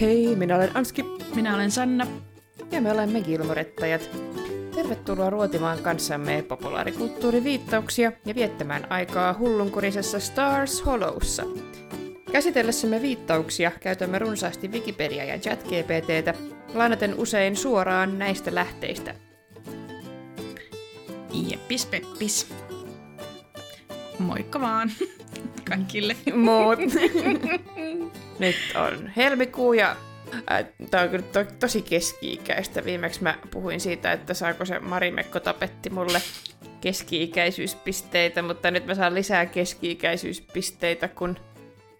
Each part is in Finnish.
Hei, minä olen Anski Minä olen Sanna. ja me olemme Gilmorettajat. Tervetuloa ruotimaan kanssamme populaarikulttuuriviittauksia ja viettämään aikaa hullunkurisessa Stars Hollowssa. Käsitellessämme viittauksia käytämme runsaasti Wikipedia ja ChatGPTtä, lainaten usein suoraan näistä lähteistä. Jeppis peppis. Moikka vaan kaikille. Mut. Nyt on helmikuu ja äh, Tämä on kyllä to- tosi keski-ikäistä. Viimeksi mä puhuin siitä, että saako se Marimekko tapetti mulle keski-ikäisyyspisteitä, mutta nyt mä saan lisää keski-ikäisyyspisteitä, kun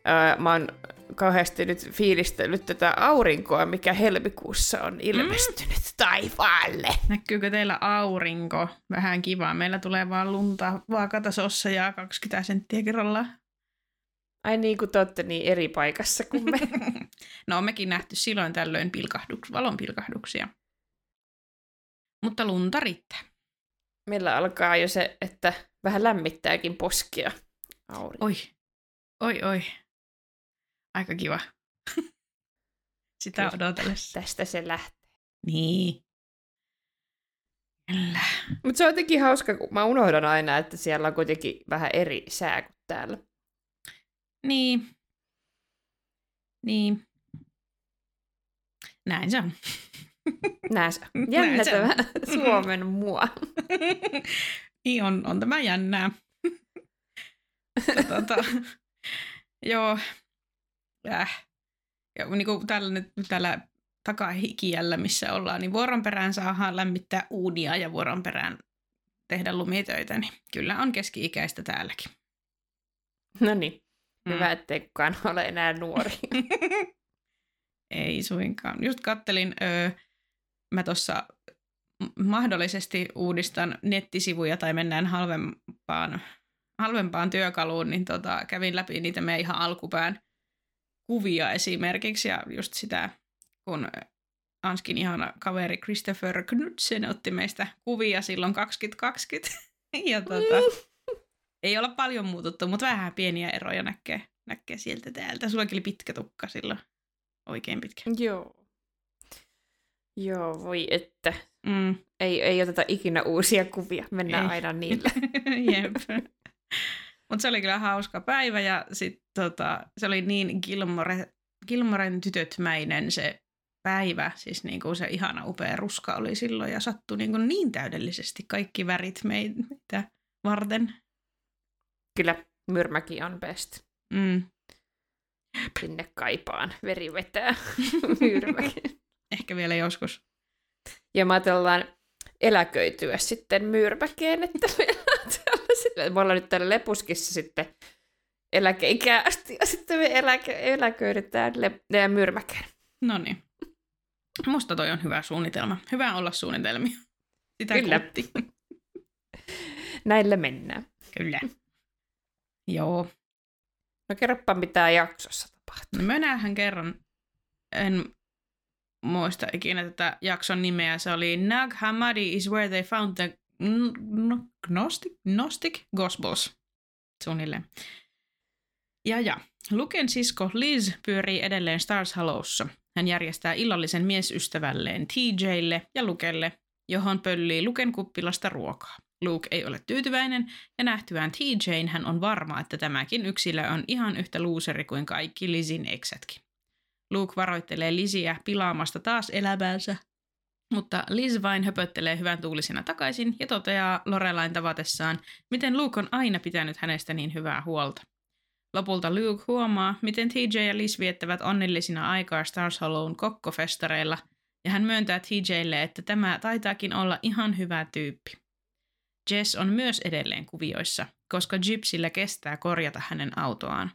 ää, mä oon kauheasti nyt fiilistellyt tätä aurinkoa, mikä helmikuussa on ilmestynyt mm. taivaalle. Näkyykö teillä aurinko? Vähän kiva. Meillä tulee vaan lunta vaakatasossa ja 20 senttiä kerrallaan. Ai niin, kun te olette niin eri paikassa kuin me. no mekin nähty silloin tällöin pilkahduks, valon pilkahduksia. Mutta lunta riittää. Meillä alkaa jo se, että vähän lämmittääkin poskia aurinko. Oi, oi, oi. Aika kiva. Sitä odotellessa. Tästä se lähtee. Niin. Kyllä. Mutta se on jotenkin hauska, kun mä unohdan aina, että siellä on kuitenkin vähän eri sää kuin täällä. Niin. Niin. Näin se on. Näin se. Näin Jännä se on. tämä Suomen mua. niin on, on tämä jännää. tota, joo. Äh. Ja niin kuin tällä, nyt, tällä takahikiällä, missä ollaan, niin vuoron perään saadaan lämmittää uunia ja vuoron perään tehdä lumitöitä, niin kyllä on keski-ikäistä täälläkin. No niin, Mm. hyvä, ettei kukaan ole enää nuori. Ei suinkaan. Just kattelin, öö, mä tuossa mahdollisesti uudistan nettisivuja tai mennään halvempaan, halvempaan työkaluun, niin tota, kävin läpi niitä meidän ihan alkupään kuvia esimerkiksi ja just sitä, kun Anskin ihana kaveri Christopher Knudsen otti meistä kuvia silloin 2020. ja tota, ei olla paljon muututtu, mutta vähän pieniä eroja näkee, näkee sieltä täältä. Sullakin oli pitkä tukka silloin. Oikein pitkä. Joo. Joo, voi että. Mm. Ei, ei oteta ikinä uusia kuvia, mennään Ei. aina niillä. Jep. Mutta se oli kyllä hauska päivä ja sit, tota, se oli niin Gilmore, Gilmoren tytötmäinen se päivä. Siis niinku se ihana upea ruska oli silloin ja sattui niinku niin täydellisesti kaikki värit meitä varten. Kyllä Myrmäki on best. Mm. Sinne kaipaan. Veri vetää. Myrmäki. Ehkä vielä joskus. Ja me ajatellaan eläköityä sitten Myyrmäkeen, että meillä on tällaisia- me ollaan nyt täällä Lepuskissa sitten eläkeikää asti, ja sitten me eläke, eläköidytään le- ja Myyrmäkeen. No niin. Musta toi on hyvä suunnitelma. Hyvä olla suunnitelmia. Sitä Kyllä. kultti. Näillä mennään. Kyllä. Joo. No kerropa, mitä jaksossa tapahtuu. No minähän kerron, en muista ikinä tätä jakson nimeä, se oli Nag Hammadi is where they found the Gnostic, Gnostic Gospels, suunnilleen. Ja ja, Luken sisko Liz pyörii edelleen Stars Hollowssa. Hän järjestää illallisen miesystävälleen TJlle ja Lukelle, johon pöllii Luken kuppilasta ruokaa. Luke ei ole tyytyväinen ja nähtyään TJn hän on varma, että tämäkin yksilö on ihan yhtä luuseri kuin kaikki Lizin eksätkin. Luke varoittelee Liziä pilaamasta taas elämäänsä, mutta Liz vain höpöttelee hyvän tuulisena takaisin ja toteaa Lorelain tavatessaan, miten Luke on aina pitänyt hänestä niin hyvää huolta. Lopulta Luke huomaa, miten TJ ja Liz viettävät onnellisina aikaa Stars Hollown kokkofestareilla, ja hän myöntää TJlle, että tämä taitaakin olla ihan hyvä tyyppi. Jess on myös edelleen kuvioissa, koska Gypsillä kestää korjata hänen autoaan.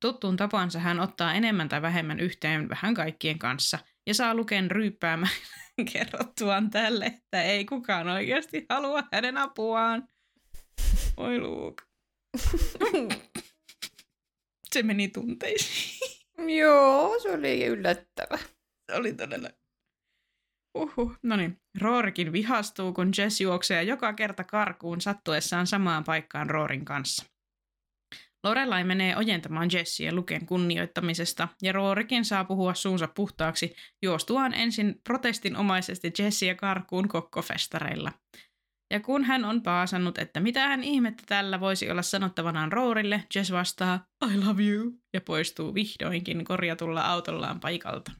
Tuttuun tapansa hän ottaa enemmän tai vähemmän yhteen vähän kaikkien kanssa ja saa Luken ryyppäämään kerrottuaan tälle, että ei kukaan oikeasti halua hänen apuaan. Oi Luke. Se meni tunteisiin. Joo, se oli yllättävä. Se oli todella... Uhu. No niin. Roorikin vihastuu, kun Jess juoksee joka kerta karkuun sattuessaan samaan paikkaan Roorin kanssa. Lorelai menee ojentamaan Jessie Luken kunnioittamisesta, ja Roorikin saa puhua suunsa puhtaaksi juostuaan ensin protestinomaisesti Jessie karkuun kokkofestareilla. Ja kun hän on paasannut, että mitä hän ihmettä tällä voisi olla sanottavanaan Roorille, Jess vastaa I love you ja poistuu vihdoinkin korjatulla autollaan paikalta.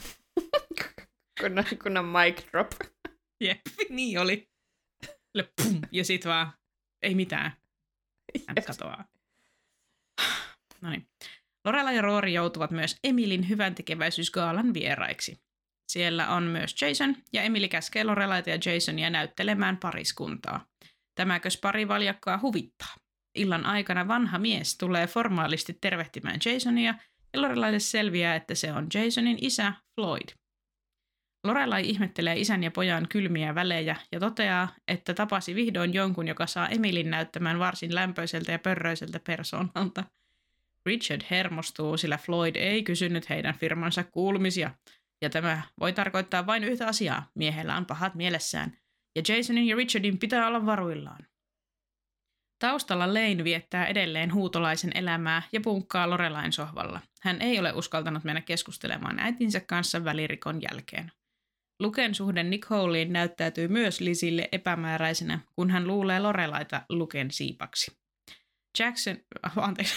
kun, on mic drop. Jep, niin oli. Pum, ja sit vaan, ei mitään. Hän katoaa. No niin. Lorela ja Roori joutuvat myös Emilin hyvän tekeväisyysgaalan vieraiksi. Siellä on myös Jason, ja Emily käskee Lorelaita ja Jasonia näyttelemään pariskuntaa. Tämäkös pari valjakkaa huvittaa. Illan aikana vanha mies tulee formaalisti tervehtimään Jasonia, ja Lorelaille selviää, että se on Jasonin isä Floyd. Lorelai ihmettelee isän ja pojan kylmiä välejä ja toteaa, että tapasi vihdoin jonkun, joka saa Emilin näyttämään varsin lämpöiseltä ja pörröiseltä persoonalta. Richard hermostuu, sillä Floyd ei kysynyt heidän firmansa kuulumisia, ja tämä voi tarkoittaa vain yhtä asiaa. Miehellä on pahat mielessään, ja Jasonin ja Richardin pitää olla varuillaan. Taustalla Lane viettää edelleen huutolaisen elämää ja punkkaa Lorelain sohvalla. Hän ei ole uskaltanut mennä keskustelemaan äitinsä kanssa välirikon jälkeen. Luken suhde Nicoleen näyttäytyy myös Lisille epämääräisenä, kun hän luulee Lorelaita Luken siipaksi. Jackson, anteeksi,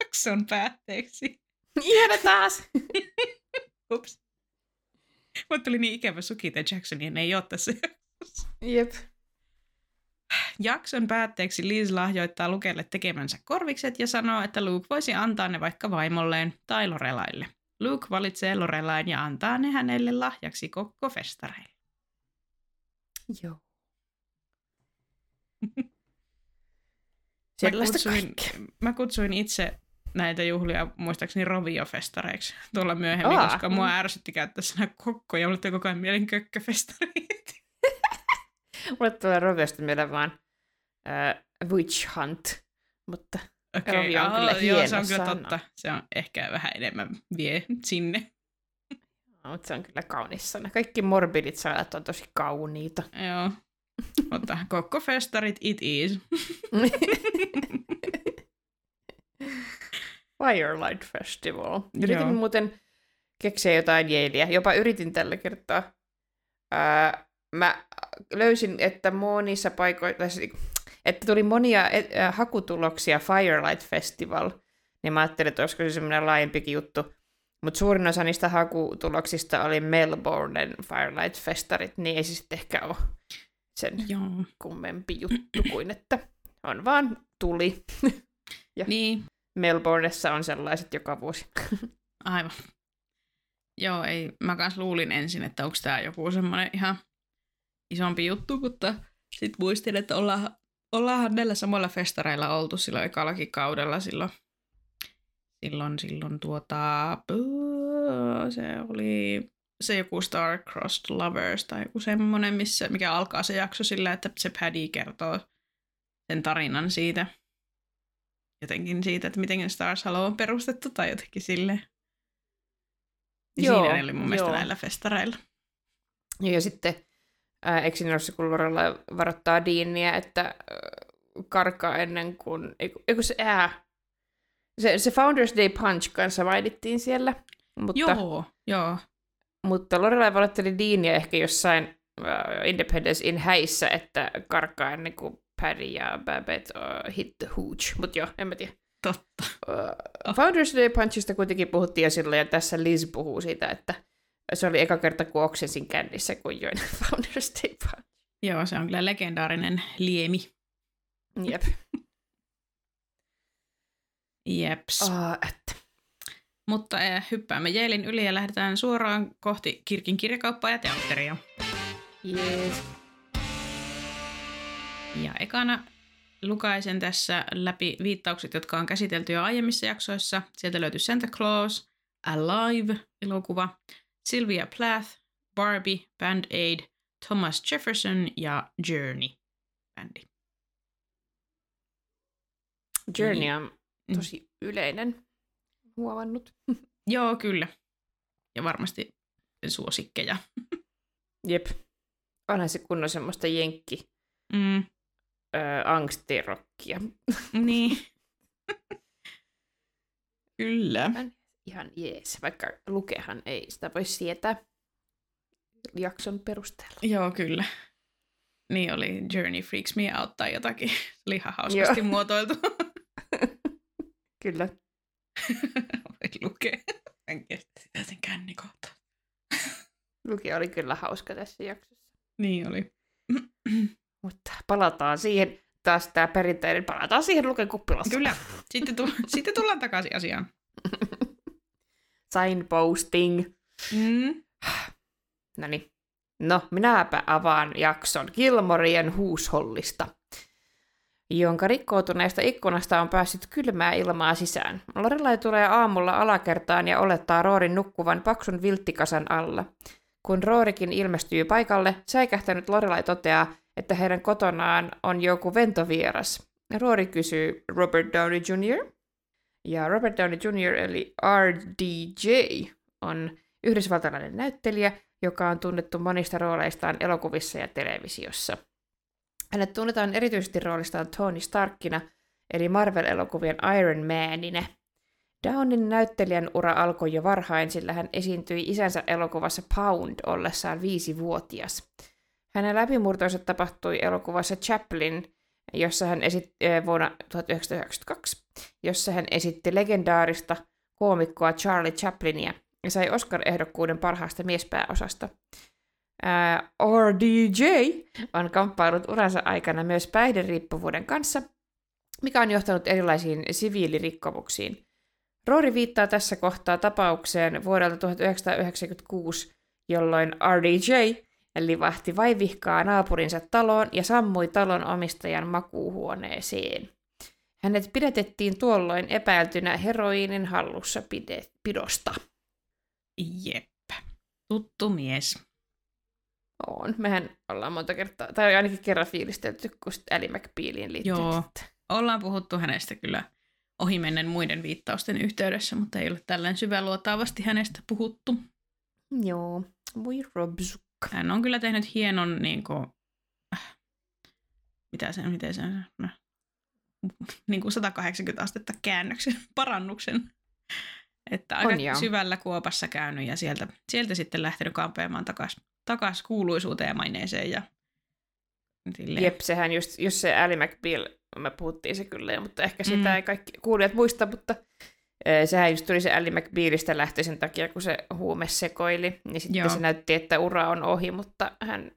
Jackson päätteeksi. Ihana taas! Ups. Mutta tuli niin ikävä sukita Jacksonin, ei ole tässä. Jep. Jackson päätteeksi Liz lahjoittaa Lukelle tekemänsä korvikset ja sanoo, että Luke voisi antaa ne vaikka vaimolleen tai Lorelaille. Luke valitsee Lorelain ja antaa ne hänelle lahjaksi kokkofestareille. Joo. Mä Sellaista kutsuin, kaikkea. mä kutsuin itse näitä juhlia muistaakseni Rovio-festareiksi tuolla myöhemmin, Aa, koska mm. mua ärsytti käyttää sana kokko ja mulle tuli koko ajan mieleen kökköfestarit. Mulle tulee Roviosta mieleen vaan äh, Witch Hunt, mutta Okei, Rovio on kyllä joo, se on kyllä sana. totta. Se on ehkä vähän enemmän vie sinne. mutta se on kyllä kaunis sana. Kaikki morbidit sanat on tosi kauniita. Joo. Mutta kokkofestarit it is. Firelight Festival. Yritin Joo. muuten keksiä jotain jeiliä. Jopa yritin tällä kertaa. Ää, mä löysin, että monissa paikoissa, että tuli monia et, ä, hakutuloksia Firelight Festival, niin mä ajattelin, että olisiko se semmoinen laajempikin juttu. Mutta suurin osa niistä hakutuloksista oli Melbournen Firelight-festarit, niin ei se sitten ehkä ole sen Joo. kummempi juttu kuin, että on vaan tuli. Niin, Melbournessa on sellaiset joka vuosi. aivan. Joo, ei, mä kans luulin ensin, että onko tää joku semmoinen ihan isompi juttu, mutta sit muistin, että ollaan, ollaan näillä samoilla festareilla oltu silloin ekallakin kaudella silloin. Silloin, silloin tuota, se oli se joku Star-Crossed Lovers tai joku semmoinen, missä, mikä alkaa se jakso sillä, että se Paddy kertoo sen tarinan siitä. Jotenkin siitä, että miten Stars Hollow on perustettu tai jotenkin silleen. Niin Joo, siinä oli mun mielestä joo. näillä festareilla. Ja sitten eikö se, kun varoittaa Deania, että karkaa ennen kuin... Eiku, eiku se, ää, se, se Founders Day Punch kanssa mainittiin siellä, mutta, Joo, joo. mutta Lorelai valitteli Deania ehkä jossain ää, Independence in häissä, että karkaa ennen kuin Paddy ja Babette uh, hit the hooch. Mutta joo, en mä tiedä. Totta. Uh, Founders Day Punchista kuitenkin puhuttiin jo silloin, ja tässä Liz puhuu siitä, että se oli eka kerta, kun oksensin kännissä, kun join Founders Day Punch. Joo, se on kyllä legendaarinen liemi. Jep. Jeps. Oh, että. Mutta eh, hyppäämme Jeelin yli ja lähdetään suoraan kohti Kirkin kirjakauppaa ja teatteria. Yes. Ja ekana lukaisen tässä läpi viittaukset, jotka on käsitelty jo aiemmissa jaksoissa. Sieltä löytyy Santa Claus, Alive-elokuva, Sylvia Plath, Barbie, Band Aid, Thomas Jefferson ja Journey-bändi. Journey on tosi yleinen. Huomannut. Joo, kyllä. Ja varmasti suosikkeja. Jep. Onhan se kunnon semmoista jenkki Mm, angstirokkia. niin. Kyllä. Ihan jees, vaikka lukehan ei sitä voi sietää jakson perusteella. Joo, kyllä. Niin oli Journey Freaks Me Out tai jotakin. Se oli ihan hauskasti Joo. muotoiltu. kyllä. voi lukea. En kestä sitä sen. Luki oli kyllä hauska tässä jaksossa. Niin oli. Mutta palataan siihen, taas tämä perinteinen, palataan siihen lukekuppilassa. Kyllä, sitten, tu- sitten tullaan takaisin asiaan. Signposting. Mm. No niin. No, minäpä avaan jakson Gilmorien huushollista, jonka rikkoutuneesta ikkunasta on päässyt kylmää ilmaa sisään. Lorelai tulee aamulla alakertaan ja olettaa Roorin nukkuvan paksun vilttikasan alla. Kun Roorikin ilmestyy paikalle, säikähtänyt Lorelai toteaa, että heidän kotonaan on joku ventovieras. Roori kysyy Robert Downey Jr. Ja Robert Downey Jr. eli RDJ on yhdysvaltalainen näyttelijä, joka on tunnettu monista rooleistaan elokuvissa ja televisiossa. Hänet tunnetaan erityisesti roolistaan Tony Starkina, eli Marvel-elokuvien Iron Manina. Downin näyttelijän ura alkoi jo varhain, sillä hän esiintyi isänsä elokuvassa Pound ollessaan viisivuotias. Hänen läpimurtonsa tapahtui elokuvassa Chaplin, jossa hän esitti vuonna 1992, jossa hän esitti legendaarista koomikkoa Charlie Chaplinia ja sai Oscar-ehdokkuuden parhaasta miespääosasta. Ää, RDJ on kamppailut uransa aikana myös päihderiippuvuuden kanssa, mikä on johtanut erilaisiin siviilirikkomuksiin. Roori viittaa tässä kohtaa tapaukseen vuodelta 1996, jolloin RDJ livahti vaivihkaa naapurinsa taloon ja sammui talon omistajan makuuhuoneeseen. Hänet pidätettiin tuolloin epäiltynä heroiinin hallussa pide- pidosta. Jep. Tuttu mies. On. Mehän ollaan monta kertaa, tai ainakin kerran fiilistelty, kun Ally McBealiin liittyy. Joo. Ollaan puhuttu hänestä kyllä ohimennen muiden viittausten yhteydessä, mutta ei ole tällään syväluotaavasti hänestä puhuttu. Joo. Voi Robsuk. Hän on kyllä tehnyt hienon, niin kuin, äh, mitä se, miten se no, niin kuin 180 astetta käännöksen, parannuksen. Että aika on, syvällä kuopassa käynyt ja sieltä, sieltä sitten lähtenyt kampeamaan takaisin takas kuuluisuuteen ja maineeseen. Ja, silleen. Jep, sehän just, just se Ali McBeal, me puhuttiin se kyllä mutta ehkä sitä mm. ei kaikki kuulijat muista, mutta sehän just tuli se Ali McBealista lähtöisen takia, kun se huume sekoili, niin sitten Joo. se näytti, että ura on ohi, mutta hän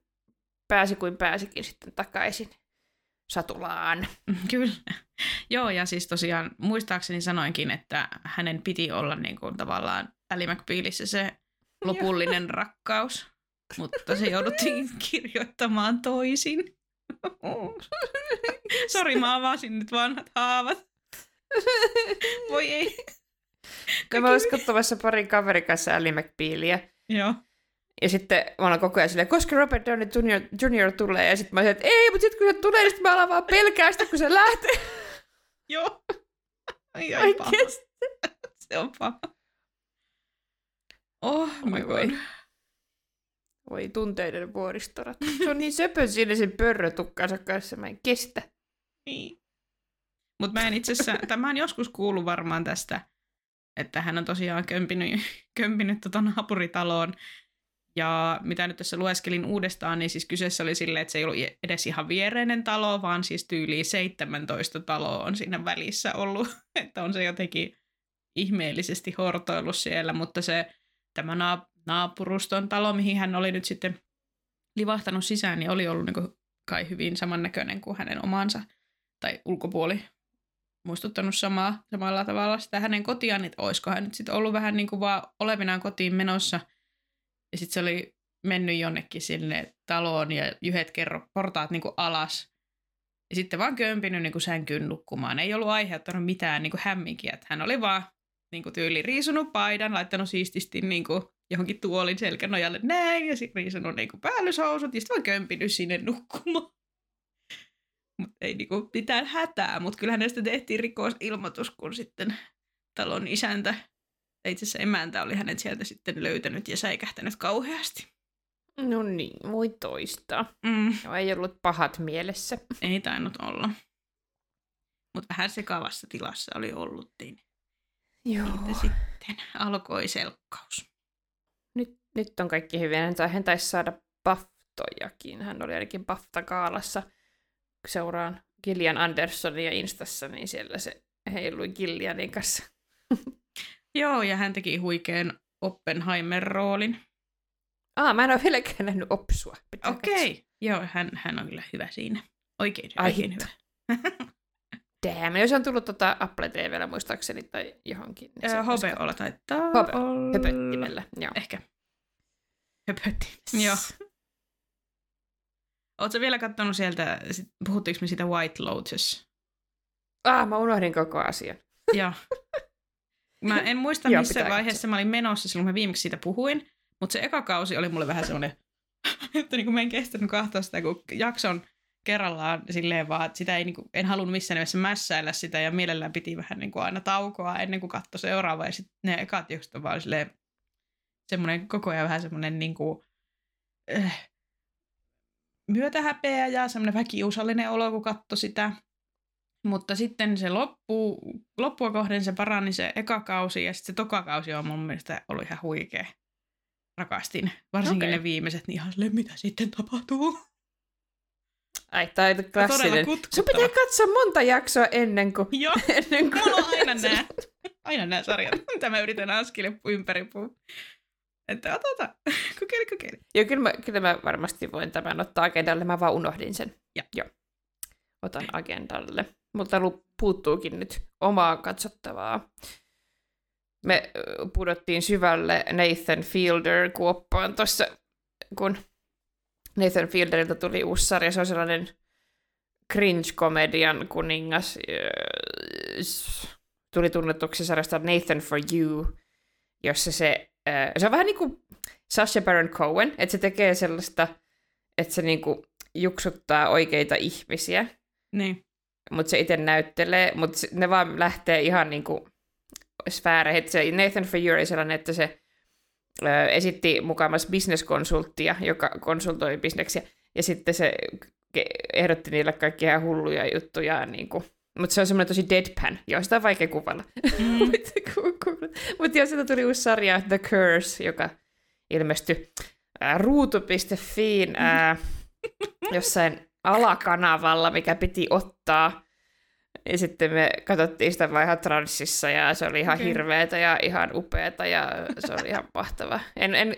pääsi kuin pääsikin sitten takaisin satulaan. Kyllä. Joo, ja siis tosiaan muistaakseni sanoinkin, että hänen piti olla niin kuin tavallaan Ali McBealissä se lopullinen rakkaus, mutta se jouduttiin kirjoittamaan toisin. Sori, mä avasin nyt vanhat haavat. Voi ei. Mä olin katsomassa parin kaverin kanssa Ally McBealia. Joo. Ja sitten mä olen koko ajan silleen, koska Robert Downey Jr. Jr. tulee, ja sitten mä olin, että ei, mutta sitten kun se tulee, niin sitten mä alan vaan pelkää sitä, kun se lähtee. Joo. Ai, ai paha. Se on paha. Oh my god. Voi tunteiden vuoristorat. Se on niin söpö siinä sen pörrötukkansa kanssa, mä en kestä. Niin. Mutta mä en itse asiassa, tai mä oon joskus kuullut varmaan tästä, että hän on tosiaan kömpinyt, kömpinyt tota naapuritaloon. Ja mitä nyt tässä lueskelin uudestaan, niin siis kyseessä oli silleen, että se ei ollut edes ihan viereinen talo, vaan siis tyyli 17 taloa on siinä välissä ollut. Että on se jotenkin ihmeellisesti hortoillut siellä, mutta se tämä naapuruston talo, mihin hän oli nyt sitten livahtanut sisään, niin oli ollut niin kai hyvin samannäköinen kuin hänen omansa, tai ulkopuoli muistuttanut samaa, samalla tavalla sitä hänen kotiaan, että olisiko hän nyt sitten ollut vähän niin kuin vaan olevinaan kotiin menossa, ja sitten se oli mennyt jonnekin sinne taloon ja yhdet kerro portaat niin kuin alas, ja sitten vaan kömpinyt niin kuin sänkyyn nukkumaan. Ei ollut aiheuttanut mitään niin kuin hämminkiä, että hän oli vaan niin kuin tyyli riisunut paidan, laittanut siististi niin kuin johonkin tuolin selkänojalle näin, ja sitten riisunut niin kuin päällyshousut, ja sitten vaan kömpinyt sinne nukkumaan. Mutta ei niinku mitään hätää, mutta kyllä hänestä tehtiin rikosilmoitus, kun sitten talon isäntä, itse asiassa emäntä oli hänet sieltä sitten löytänyt ja säikähtänyt kauheasti. No niin, voi toistaa. Mm. No, ei ollut pahat mielessä. Ei tainnut olla. Mutta vähän sekavassa tilassa oli ollut. Niin. Joo. Siitä sitten alkoi selkkaus. Nyt, nyt on kaikki hyvin. Tai- hän taisi saada baftojakin. Hän oli ainakin BAFTA-kaalassa. Seuraan Gillian Andersonia Instassa, niin siellä se heilui Gillianin kanssa. Joo, ja hän teki huikean Oppenheimer-roolin. Ah, mä en ole vieläkään nähnyt Opsua. Okei. Okay. Joo, hän, hän on kyllä hyvä siinä. Oikein, Ai oikein hitto. hyvä. Damn, jos on tullut tota Apple TVllä muistaakseni tai johonkin. Niin se Öö, olisi HBO taitaa HBO, olla. Höpöttimellä, joo. Ehkä. Höpöttimessä. Joo. Oletko vielä katsonut sieltä, sit- puhuttiinko me siitä White Lotus? Ah, mä unohdin koko asian. Joo. Mä en muista, Joo, missä vaiheessa mä olin menossa silloin, kun mä viimeksi siitä puhuin, mutta se eka kausi oli mulle vähän semmoinen, että niin mä en kestänyt kahtoa sitä, kun jakson kerrallaan silleen vaan, että sitä ei, niin kuin, en halunnut missään nimessä mässäillä sitä ja mielellään piti vähän niin kuin aina taukoa ennen kuin katsoi seuraavaa ja sitten ne ekat jaksot on vaan silleen semmoinen koko ajan vähän semmoinen niin kuin, äh, myötähäpeä ja semmoinen vähän kiusallinen olo, kun katsoi sitä. Mutta sitten se loppu, loppua kohden se parani se eka kausi ja sitten se toka kausi on mun mielestä ollut ihan huikea. Rakastin. Varsinkin Okei. ne viimeiset, niin ihan silleen, mitä sitten tapahtuu. Ai, tää on klassinen. Sun pitää katsoa monta jaksoa ennen kuin... Joo, ennen kuin mulla on aina nää, aina nää sarjat, mitä mä yritän askille ympäri puu. Että ota, ota, kokeile, kokeile. Joo, kyllä mä, kyllä mä varmasti voin tämän ottaa agendalle. Mä vaan unohdin sen. Ja. Joo. Otan agendalle. Mutta puuttuukin nyt omaa katsottavaa. Me pudottiin syvälle Nathan Fielder kuoppaan tuossa, kun Nathan Fielderilta tuli uusi sarja. Se on sellainen cringe-komedian kuningas. Tuli tunnetuksi sarjasta Nathan for You, jossa se, se on vähän niin kuin Sacha Baron Cohen, että se tekee sellaista, että se niinku juksuttaa oikeita ihmisiä, Niin, mutta se itse näyttelee, mutta ne vaan lähtee ihan niinku sfääreihin. Et Se Nathan Fier oli sellainen, että se ö, esitti mukamas bisneskonsulttia, joka konsultoi bisneksiä, ja sitten se ehdotti niille kaikkia hulluja juttuja, niinku. Mutta se on semmoinen tosi deadpan, joo, sitä on vaikea kuvailla. mm, Mutta joo, siitä tuli uusi sarja The Curse, joka ilmestyi ää, ruutu.fiin ää, jossain alakanavalla, mikä piti ottaa. Ja sitten me katsottiin sitä vaan ihan transsissa ja se oli ihan okay. hirveetä ja ihan upeata ja se oli ihan mahtava. En, en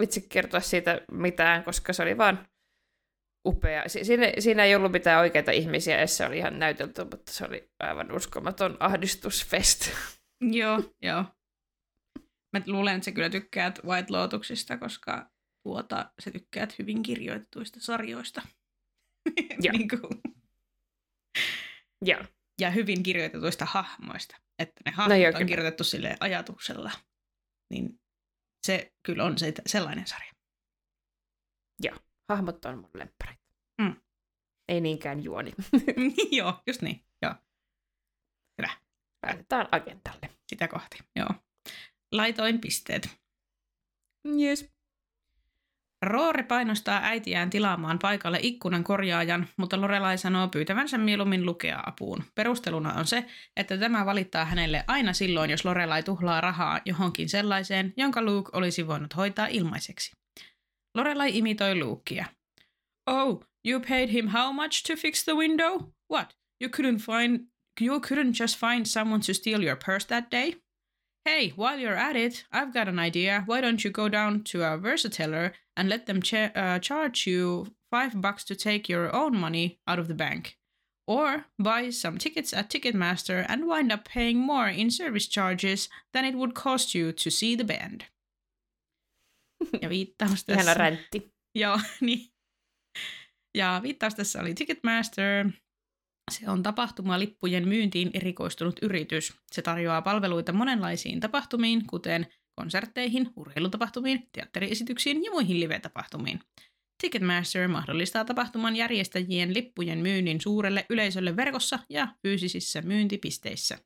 vitsi kertoa siitä mitään, koska se oli vaan upea. Si- Siinä, siinä ei ollut mitään oikeita ihmisiä, ja se oli ihan näytelty, mutta se oli aivan uskomaton ahdistusfest. joo, joo. Mä luulen, että sä kyllä tykkäät White Lotuksista, koska tuota, sä tykkäät hyvin kirjoitetuista sarjoista. Joo. niin kuin, Joo. ja hyvin kirjoitetuista hahmoista. Että ne No hahmot joo, on kyllä. kirjoitettu sille ajatuksella. Niin se kyllä on se, sellainen sarja. Hahmot on mun lemppareita. Mm. Ei niinkään juoni. joo, just niin. Joo, Laitetaan agendalle. sitä kohti. Joo. Laitoin pisteet. Yes. Roori painostaa äitiään tilaamaan paikalle ikkunan korjaajan, mutta Lorelai sanoo pyytävänsä mieluummin lukea apuun. Perusteluna on se, että tämä valittaa hänelle aina silloin, jos Lorelai tuhlaa rahaa johonkin sellaiseen, jonka Luke olisi voinut hoitaa ilmaiseksi. Lorelai imitoi Lukea. Oh, you paid him how much to fix the window? What? You couldn't find you couldn't just find someone to steal your purse that day? Hey, while you're at it, I've got an idea. Why don't you go down to a Versateller and let them cha- uh, charge you five bucks to take your own money out of the bank? Or buy some tickets at Ticketmaster and wind up paying more in service charges than it would cost you to see the band. Ja viittaus tässä... Ihana räntti. Joo, niin. Ja viittaus tässä oli Ticketmaster. Se on tapahtumalippujen myyntiin erikoistunut yritys. Se tarjoaa palveluita monenlaisiin tapahtumiin, kuten konsertteihin, urheilutapahtumiin, teatteriesityksiin ja muihin live-tapahtumiin. Ticketmaster mahdollistaa tapahtuman järjestäjien lippujen myynnin suurelle yleisölle verkossa ja fyysisissä myyntipisteissä.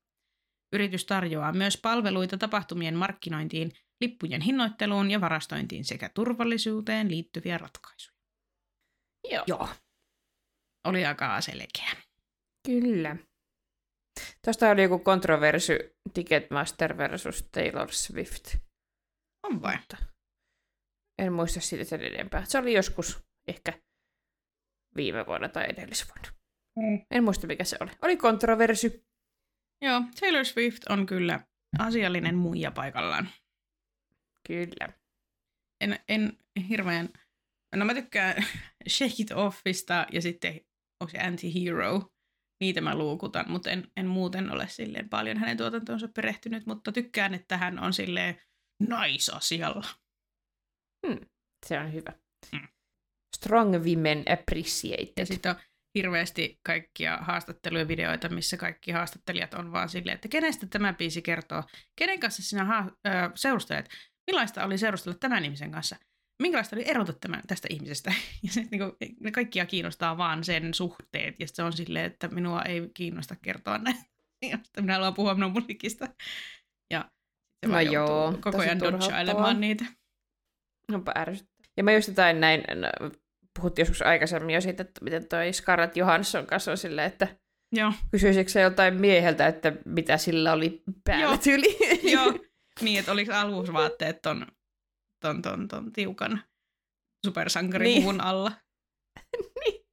Yritys tarjoaa myös palveluita tapahtumien markkinointiin, lippujen hinnoitteluun ja varastointiin sekä turvallisuuteen liittyviä ratkaisuja. Joo. Joo. Oli aika selkeä. Kyllä. Tuosta oli joku kontroversy Ticketmaster versus Taylor Swift. On vai? Mutta en muista siitä sen enempää. Se oli joskus ehkä viime vuonna tai edellisvuonna. Mm. En muista mikä se oli. Oli kontroversy. Joo, Taylor Swift on kyllä asiallinen muija paikallaan. Kyllä. En, en hirveän... No mä tykkään Shake It Offista ja sitten onko se Anti-Hero. Niitä mä luukutan, mutta en, en muuten ole silleen paljon hänen tuotantonsa perehtynyt, mutta tykkään, että hän on silleen naisasialla. Se on hyvä. Mm. Strong women appreciated. Ja sitten on hirveästi kaikkia haastatteluja videoita, missä kaikki haastattelijat on vaan silleen, että kenestä tämä biisi kertoo, kenen kanssa sinä ha- ö, seurustelet, millaista oli seurustella tämän ihmisen kanssa, minkälaista oli erota tämän, tästä ihmisestä. Ja sitten niinku, ne kaikkia kiinnostaa vaan sen suhteet, ja se on silleen, että minua ei kiinnosta kertoa asioista. minä haluan puhua minun musiikista. Ja se No joo, koko ajan dodgailemaan niitä. Onpa ärsyttävää. Ja mä just jotain näin, no, puhuttiin joskus aikaisemmin jo siitä, että miten toi Scarlett Johansson kanssa on silleen, että Joo, kysyisikö se joltain mieheltä, että mitä sillä oli päällä Joo. tyyli. Joo, niin, että oliko alusvaatteet ton, ton, ton, ton tiukan supersankaripuvun alla. Niin.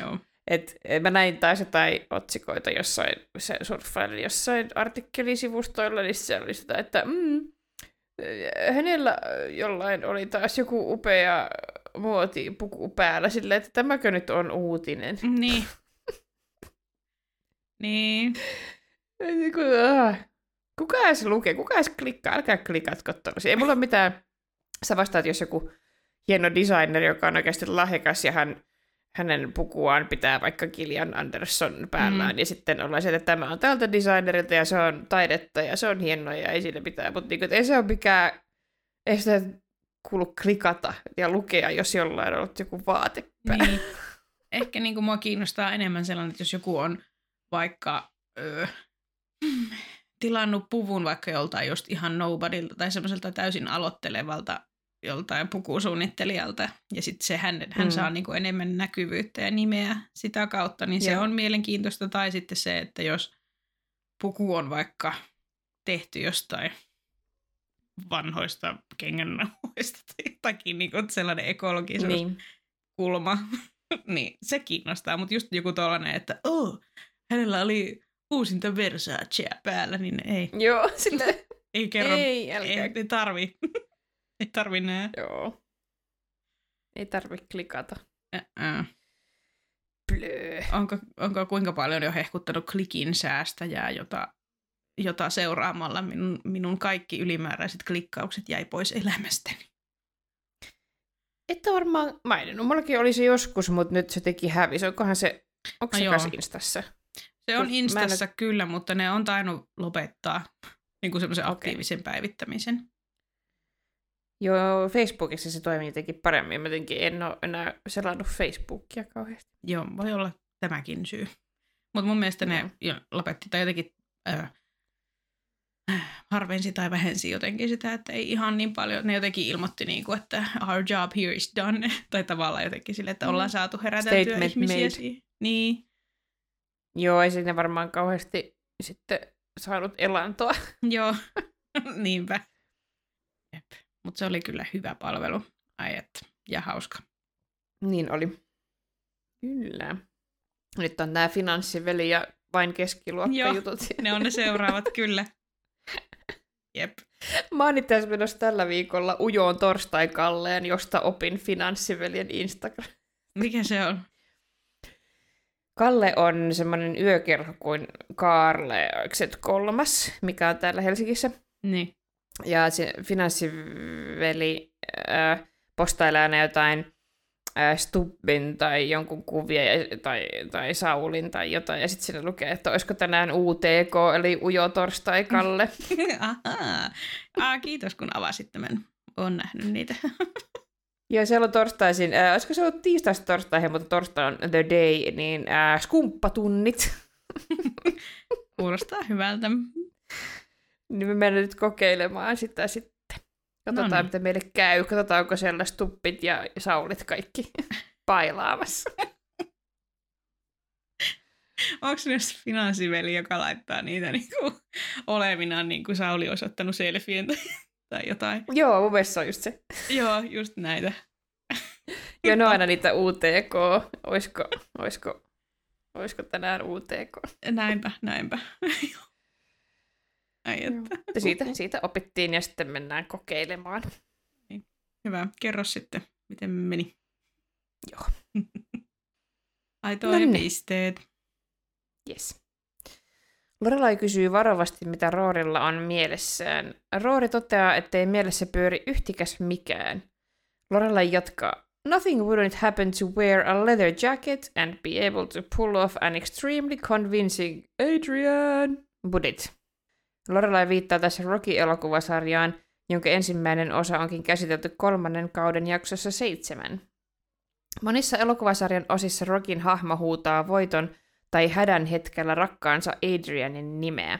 Joo. Et, mä näin taas jotain otsikoita jossain, se surffailin jossain artikkelisivustoilla, niin siellä oli sitä, että mm, hänellä jollain oli taas joku upea muotipuku päällä, silleen, että tämäkö nyt on uutinen. Niin. niin. Niin ah. Kuka edes lukee, kuka edes klikkaa, älkää klikatko tollasia. Ei mulla ole mitään, sä vastaat, jos joku hieno designer, joka on oikeasti lahjakas ja hän, hänen pukuaan pitää vaikka Kilian Anderson päällään, Mm. ja sitten ollaan se, että tämä on tältä designerilta ja se on taidetta ja se on hienoa ja ei sille mitään, mutta niin kuin, ei se ole mikään, ei sitä kuulu klikata ja lukea, jos jollain on ollut joku vaate niin. Ehkä niin kuin mua kiinnostaa enemmän sellainen, että jos joku on vaikka öö, tilannut puvun vaikka joltain just ihan nobodylta tai semmoiselta täysin aloittelevalta joltain pukusuunnittelijalta, ja sitten se hän, hän Mm. saa niinku enemmän näkyvyyttä ja nimeä sitä kautta, niin se Joo. on mielenkiintoista. Tai sitten se, että jos puku on vaikka tehty jostain vanhoista kengännauhoista tai jotakin niin sellainen ekologisuus Niin. kulma, niin se kiinnostaa. Mutta just joku tollainen, että oh, hänellä oli uusinta Versacea päällä, niin ei, Joo, sille ei kerro, ei, ei, älkää. ei, ei tarvi. Ei tarvi nää. Joo. Ei tarvi klikata. Blöö. Onko, onko kuinka paljon jo hehkuttanut klikin säästäjää, jota, jota seuraamalla minun, minun kaikki ylimääräiset klikkaukset jäi pois elämästäni? Että varmaan maininnut. Mullakin oli se joskus, mutta nyt se teki hävis. Onkohan se, onko No se joo. Instassa? Se on Mä en- Instassa kyllä, mutta ne on tainnut lopettaa niin kuin semmoisen Okei. aktiivisen päivittämisen. Joo, Facebookissa se toimii jotenkin paremmin. Mä jotenkin en ole enää selannut Facebookia kauheasti. Joo, voi olla tämäkin syy. Mutta mun mielestä ne jo lopetti tai jotenkin äh, harvensi tai vähensi jotenkin sitä, että ei ihan niin paljon. Ne jotenkin ilmoitti, niin kuin, että our job here is done. tai tavallaan jotenkin sille, että ollaan Mm. saatu heräteltyä Statement ihmisiä. made. siihen. Niin, Joo, ei sinne varmaan kauheasti sitten saanut elantoa. joo, niinpä. Mutta se oli kyllä hyvä palvelu. Ai että, ja hauska. Niin oli. Kyllä. Nyt on nämä finanssiveli ja vain keskiluokka Joo. jutut. Ne on ne seuraavat, kyllä. Jep. Mä oon itse asiassa menossa tällä viikolla ujoon torstai Kalleen, josta opin finanssiveljen Instagram. Mikä se on? Kalle on semmoinen yökerho kuin Kaarle, nyt kolmas, mikä on täällä Helsingissä. Niin. Ja se finanssiveli äh, postailee aina jotain äh, Stubbin tai jonkun kuvia ja- tai, tai Saulin tai jotain. Ja sitten siinä lukee, että olisiko tänään UTK, eli Ujo Torstai Kalle. Ahaa. Ah, kiitos kun avasit tämän. Olen nähnyt niitä. ja siellä on torstaisin, äh, olisiko se ollut tiistaista torstaihin, mutta torstai on the day, niin äh, skumppatunnit. Kuulostaa hyvältä. Niin me mennään nyt kokeilemaan sitä sitten. Katsotaan, Noniin. mitä meille käy. Katsotaan, onko siellä Stubbit ja Saulit kaikki pailaamassa. Onko se myös finanssiveli, joka laittaa niitä niinku olevinaan, niin kuin Sauli olisi ottanut selfien tai, tai jotain? Joo, mun mielestä se on just se. Joo, just näitä. Ja ne on aina niitä UTK. Oisko, oisko, oisko tänään UTK? Näinpä, näinpä. Ai että. Siitä, siitä opittiin ja sitten mennään kokeilemaan. Hyvä. Kerro sitten, miten meni. Joo. Aitoja No niin. pisteet. Yes. Lorelai kysyy varovasti, mitä Roorilla on mielessään. Roori toteaa, ettei mielessä pyöri yhtikäs mikään. Lorelai jatkaa. Nothing wouldn't happen to wear a leather jacket and be able to pull off an extremely convincing Adrian, would it? Lorelai viittaa tässä Rocky-elokuvasarjaan, jonka ensimmäinen osa onkin käsitelty kolmannen kauden jaksossa seitsemän. Monissa elokuvasarjan osissa Rockin hahmo huutaa voiton tai hädän hetkellä rakkaansa Adrianin nimeä.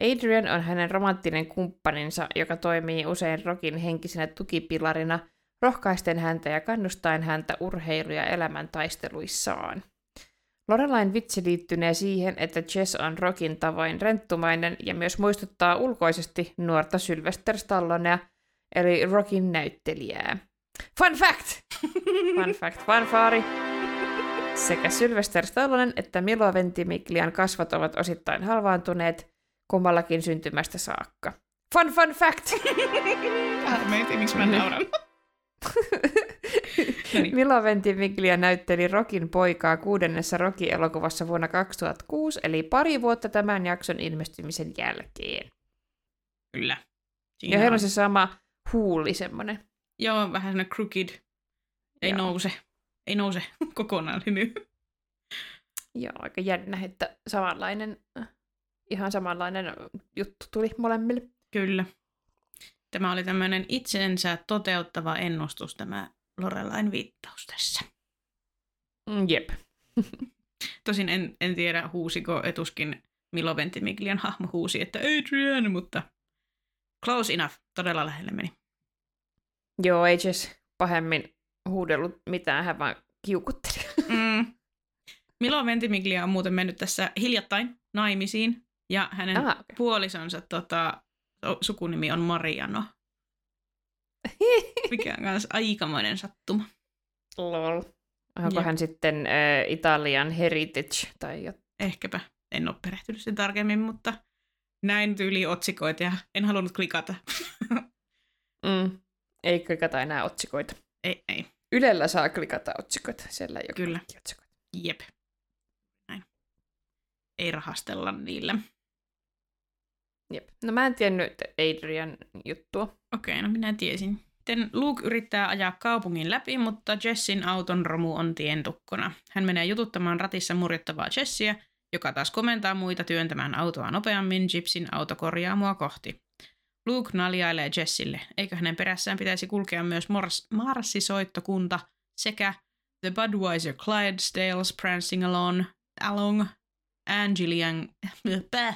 Adrian on hänen romanttinen kumppaninsa, joka toimii usein Rockin henkisenä tukipilarina, rohkaisten häntä ja kannustaen häntä urheilu- ja elämäntaisteluissaan. Lorelain vitsi liittynee siihen, että Jess on Rockin tavoin renttumainen ja myös muistuttaa ulkoisesti nuorta Sylvester Stallonea, eli Rockin näyttelijää. Fun fact! Fun fact, fanfaari! Sekä Sylvester Stallonen että Milo Ventimiglian kasvot ovat osittain halvaantuneet kummallakin syntymästä saakka. Fun fun fact! Mä en tiedä, miksi mä nauran. No niin. Milo Ventimiglia näytteli Rokin poikaa kuudennessa Rocky-elokuvassa vuonna 2006, eli pari vuotta tämän jakson ilmestymisen jälkeen. Kyllä. Ja Siinä heillä on. se sama huuli semmoinen. Joo, vähän semmoinen crooked. Ei Joo. nouse. Ei nouse kokonaan hymy. Joo, aika jännä, että samanlainen, ihan samanlainen juttu tuli molemmille. Kyllä. Tämä oli tämmöinen itsensä toteuttava ennustus, tämä Lorelain viittaus tässä. Mm, Jep. Tosin en, en tiedä, huusiko etuskin Milo Ventimiglian hahmo huusi, että Adrian, mutta close enough. Todella lähelle meni. Joo, ei Jess pahemmin huudellut mitään, hän vaan kiukutteli. Mm. Milo Ventimiglia on muuten mennyt tässä hiljattain naimisiin, ja hänen Ah, okei. puolisonsa tota, sukunimi on Mariano, mikä on myös aikamoinen sattuma. Lol. Onko Jep. hän sitten äh, Italian heritage tai jotain? Ehkäpä. En ole perehtynyt sen tarkemmin, mutta näin tyyli otsikoita ja en halunnut klikata. Mm. Ei klikata enää otsikoita. ei, ei. Ylellä saa klikata otsikoita, siellä ei ole Kyllä. otsikoita. Jep. Näin. Ei rahastella niillä. Jep. No mä en tiennyt Adrian juttua. Okei, no minä tiesin. Sitten Luke yrittää ajaa kaupungin läpi, mutta Jessin auton romu on tientukkona. Hän menee jututtamaan ratissa murjottavaa Jessiä, joka taas komentaa muita työntämään autoa nopeammin Gypsin autokorjaamua kohti. Luke naljailee Jessille, eikö hänen perässään pitäisi kulkea myös mors- marssisoittokunta sekä The Budweiser Clydesdales prancing along, along Angelian,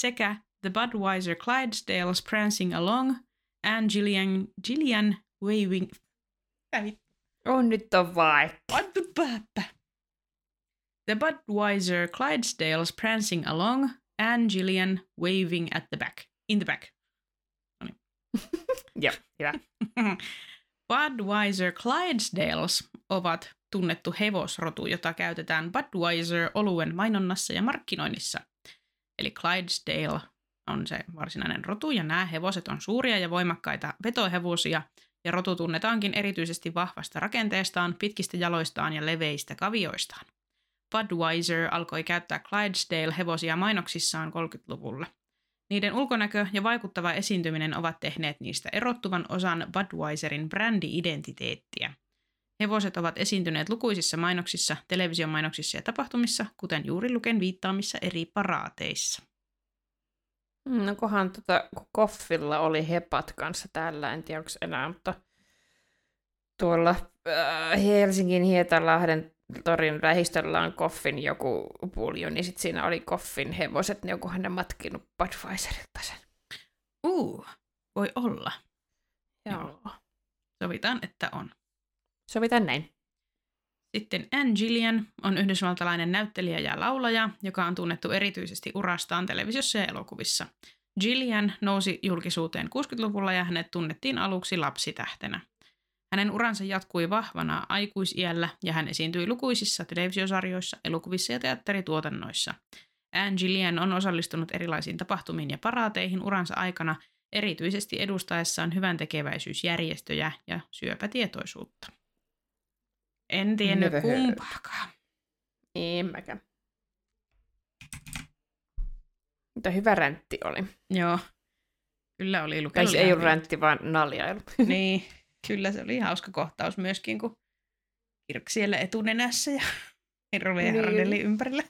sekä The Budweiser Clydesdales prancing along and Gillian, Gillian waving... On nyt on vai. The Budweiser Clydesdales prancing along and Gillian waving at the back. In the back. Joo, hyvä. Budweiser Clydesdales ovat tunnettu hevosrotu, jota käytetään Budweiser-oluen mainonnassa ja markkinoinnissa. Eli Clydesdale on se varsinainen rotu, ja nämä hevoset on suuria ja voimakkaita vetohevosia, ja rotu tunnetaankin erityisesti vahvasta rakenteestaan, pitkistä jaloistaan ja leveistä kavioistaan. Budweiser alkoi käyttää Clydesdale-hevosia mainoksissaan 30-luvulla. Niiden ulkonäkö ja vaikuttava esiintyminen ovat tehneet niistä erottuvan osan Budweiserin brändi-identiteettiä. Hevoset ovat esiintyneet lukuisissa mainoksissa, televisiomainoksissa ja tapahtumissa, kuten juuri Luken viittaamissa eri paraateissa. Mm, No kohan tota, kun Koffilla oli hepat kanssa täällä, en tiedä onko enää, mutta tuolla äh, Helsingin Hietalahden torin lähistöllä on Koffin joku puljo, niin sit siinä oli Koffin hevoset, niin jokuhan ne matkinut Budweiserilta sen. Uu, voi olla. Joo. Sovitaan, että on. Sovitaan näin. Sitten Anne Gillian on yhdysvaltalainen näyttelijä ja laulaja, joka on tunnettu erityisesti urastaan televisiossa ja elokuvissa. Gillian nousi julkisuuteen 60-luvulla ja hänet tunnettiin aluksi lapsitähtenä. Hänen uransa jatkui vahvana aikuisiällä ja hän esiintyi lukuisissa televisiosarjoissa, elokuvissa ja teatterituotannoissa. Anne Gillian on osallistunut erilaisiin tapahtumiin ja paraateihin uransa aikana, erityisesti edustaessaan hyvän tekeväisyysjärjestöjä ja syöpätietoisuutta. En tiennyt Never kumpaakaan. En mäkään. Mutta hyvä räntti oli. Joo, kyllä oli Tai lukenut. se ei ollut räntti, vaan naljailu. Niin, kyllä se oli hauska kohtaus myöskin, kun Kirk siellä etunenässä ja Hirve ja Niin. Ympärillä.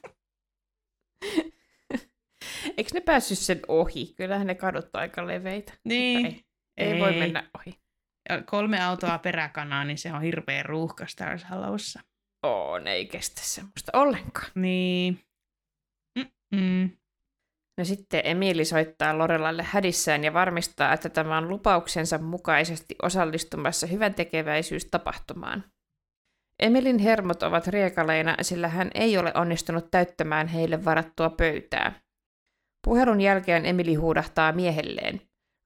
Eikö ne päässyt sen ohi? Kyllähän ne kadut aika leveitä. Niin, Ei, ei, voi mennä ohi. Kolme autoa peräkanaa, niin se on hirveä ruuhka Stars Hollowssa. Oo, ne ei kestä semmoista ollenkaan. Niin. Mm-mm. No sitten Emili soittaa Lorelalle hädissään ja varmistaa, että tämä on lupauksensa mukaisesti osallistumassa hyvän tekeväisyystapahtumaan. Emilin hermot ovat riekaleina, sillä hän ei ole onnistunut täyttämään heille varattua pöytää. Puhelun jälkeen Emily huudahtaa miehelleen.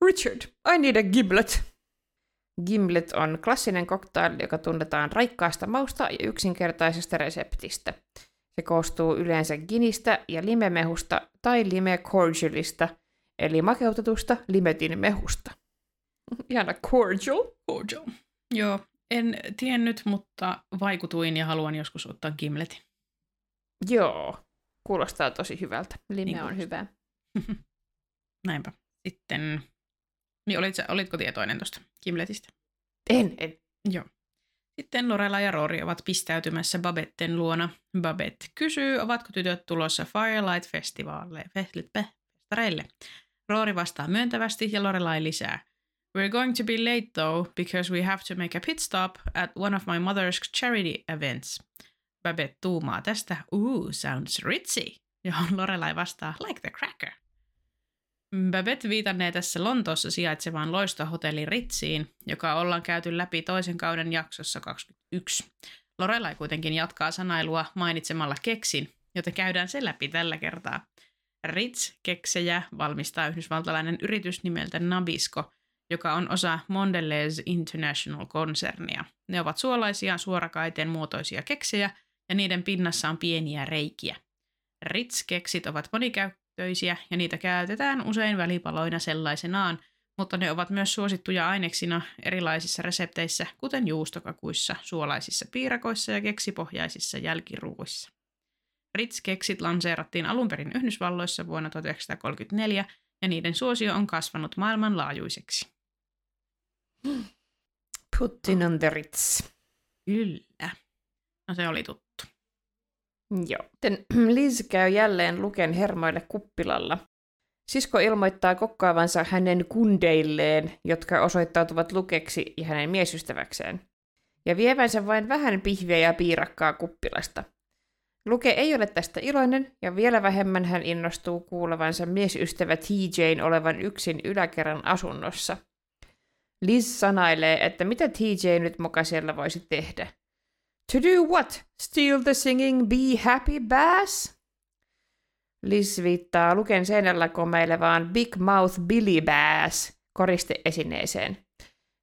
Richard, I need a giblet. Gimlet on klassinen cocktail, joka tunnetaan raikkaasta mausta ja yksinkertaisesta reseptistä. Se koostuu yleensä ginistä ja limemehusta tai lime cordialista, eli makeutetusta limetin mehusta. Ihana cordial. Cordial. Joo, en tiennyt, mutta vaikutuin ja haluan joskus ottaa gimletin. Joo, kuulostaa tosi hyvältä. Lime Niin on hyvä. Näinpä. Sitten, niin olit, olitko tietoinen tuosta gimletistä? En, en. Joo. Sitten Lorela ja Rory ovat pistäytymässä Babetten luona. Babette kysyy, ovatko tytöt tulossa Firelight-festivaalle, fe- festareille. Rory vastaa myöntävästi ja Lorelai lisää. We're going to be late though, because we have to make a pit stop at one of my mother's charity events. Babette tuumaa tästä, ooh, sounds ritzy, johon Lorelai vastaa, like the cracker. Babette viitannee tässä Lontoossa sijaitsevaan loistohotelli Ritsiin, joka ollaan käyty läpi toisen kauden jaksossa 21. Lorelai kuitenkin jatkaa sanailua mainitsemalla keksin, joten käydään se läpi tällä kertaa. Ritz-keksejä valmistaa yhdysvaltalainen yritys nimeltä Nabisco, joka on osa Mondelez International-konsernia. Ne ovat suolaisia, suorakaiteen muotoisia keksejä, ja niiden pinnassa on pieniä reikiä. Ritz-keksit ovat monikäyttöisiä ja niitä käytetään usein välipaloina sellaisenaan, mutta ne ovat myös suosittuja aineksina erilaisissa resepteissä, kuten juustokakuissa, suolaisissa piirakoissa ja keksipohjaisissa jälkiruuissa. Ritz-keksit lanseerattiin alun perin Yhdysvalloissa vuonna 1934 ja niiden suosio on kasvanut maailmanlaajuiseksi. Putin on the Ritz. Kyllä. No se oli tuttu. Joo. Sitten Liz käy jälleen Luken hermoille kuppilalla. Sisko ilmoittaa kokkaavansa hänen kundeilleen, jotka osoittautuvat Lukeksi ja hänen miesystäväkseen, ja vievänsä vain vähän pihviä ja piirakkaa kuppilasta. Luke ei ole tästä iloinen, ja vielä vähemmän hän innostuu kuulevansa miesystävä TJn olevan yksin yläkerran asunnossa. Liz sanailee, että mitä TJ nyt muka siellä voisi tehdä. To do what? Steal the singing Be Happy Bass? Liz viittaa Luken seinällä komeilevaan Big Mouth Billy Bass koristeesineeseen.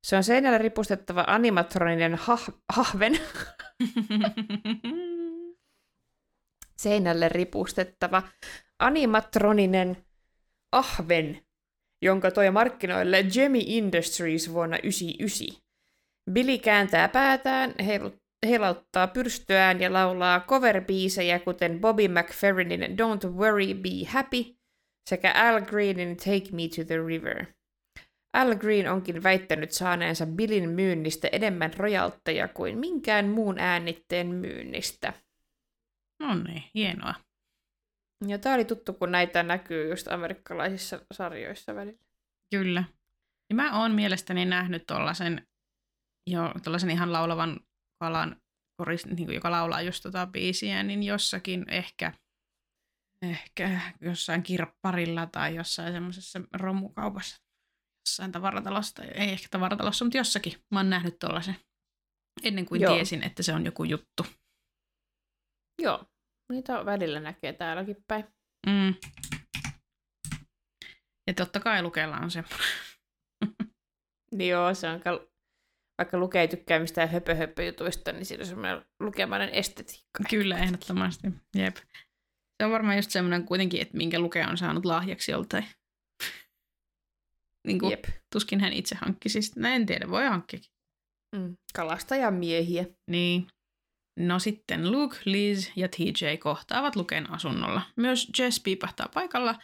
Se on seinällä ripustettava animatroninen hah- hahven, seinälle ripustettava animatroninen ahven, jonka toi markkinoille Jemmy Industries vuonna 1999. Billy kääntää päätään, heilut, heilauttaa pyrstöään ja laulaa cover-biisejä, kuten Bobby McFerrinin Don't Worry, Be Happy sekä Al Greenin Take Me to the River. Al Green onkin väittänyt saaneensa Billin myynnistä enemmän rojaltteja kuin minkään muun äänitteen myynnistä. no niin, hienoa. Ja tää oli tuttu, kun näitä näkyy just amerikkalaisissa sarjoissa välillä. Kyllä. Ja mä oon mielestäni nähnyt tuollaisen, jo, tuollaisen ihan laulavan kalan, koris, niin kuin, joka laulaa just tota biisiä, niin jossakin ehkä, ehkä jossain kirpparilla tai jossain semmoisessa romukaupassa, jossain tavaratalossa, ei ehkä tavaratalossa, mutta jossakin. Mä oon nähnyt tuollaisen ennen kuin Joo. tiesin, että se on joku juttu. Joo, niitä välillä näkee täälläkin päin. Mm. Ja totta kai Lukella on se. Joo, se on kal- vaikka lukee ei tykkää mistään höpö, höpö jutuista, niin siinä on semmoinen lukemainen estetiikka. Kyllä, ehdottomasti. Jep. Se on varmaan just semmoinen kuitenkin, että minkä lukea on saanut lahjaksi joltain. niin kuin, Jep. tuskin hän itse hankkisi sitä. No en tiedä, voi hankkikin. Mm. Kalastajamiehiä. Niin. No sitten Luke, Liz ja TJ kohtaavat Luken asunnolla. Myös Jess piipahtaa paikalla,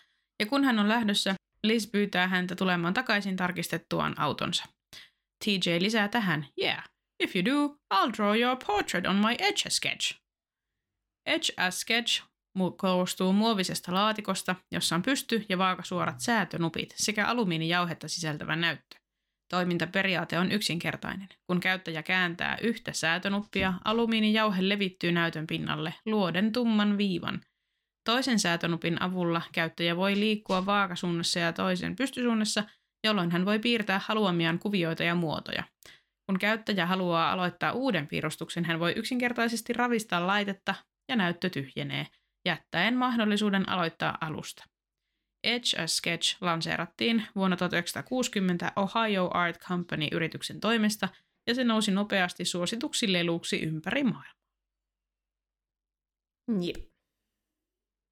ja kun hän on lähdössä, Liz pyytää häntä tulemaan takaisin tarkistettuaan autonsa. TJ lisää tähän, yeah, if you do, I'll draw your portrait on my Etch-a-Sketch. Etch-a-Sketch mu- koostuu muovisesta laatikosta, jossa on pysty- ja vaakasuorat säätönupit sekä alumiinijauhetta sisältävä näyttö. Toimintaperiaate on yksinkertainen. Kun käyttäjä kääntää yhtä säätönuppia, alumiinijauhe levittyy näytön pinnalle luoden tumman viivan. Toisen säätönupin avulla käyttäjä voi liikkua vaakasuunnassa ja toisen pystysuunnassa, jolloin hän voi piirtää haluamiaan kuvioita ja muotoja. Kun käyttäjä haluaa aloittaa uuden piirustuksen, hän voi yksinkertaisesti ravistaa laitetta ja näyttö tyhjenee, jättäen mahdollisuuden aloittaa alusta. Edge a Sketch lanseerattiin vuonna 1960 Ohio Art Company-yrityksen toimesta ja se nousi nopeasti suosituksi leluksi ympäri maailmaa. Jep.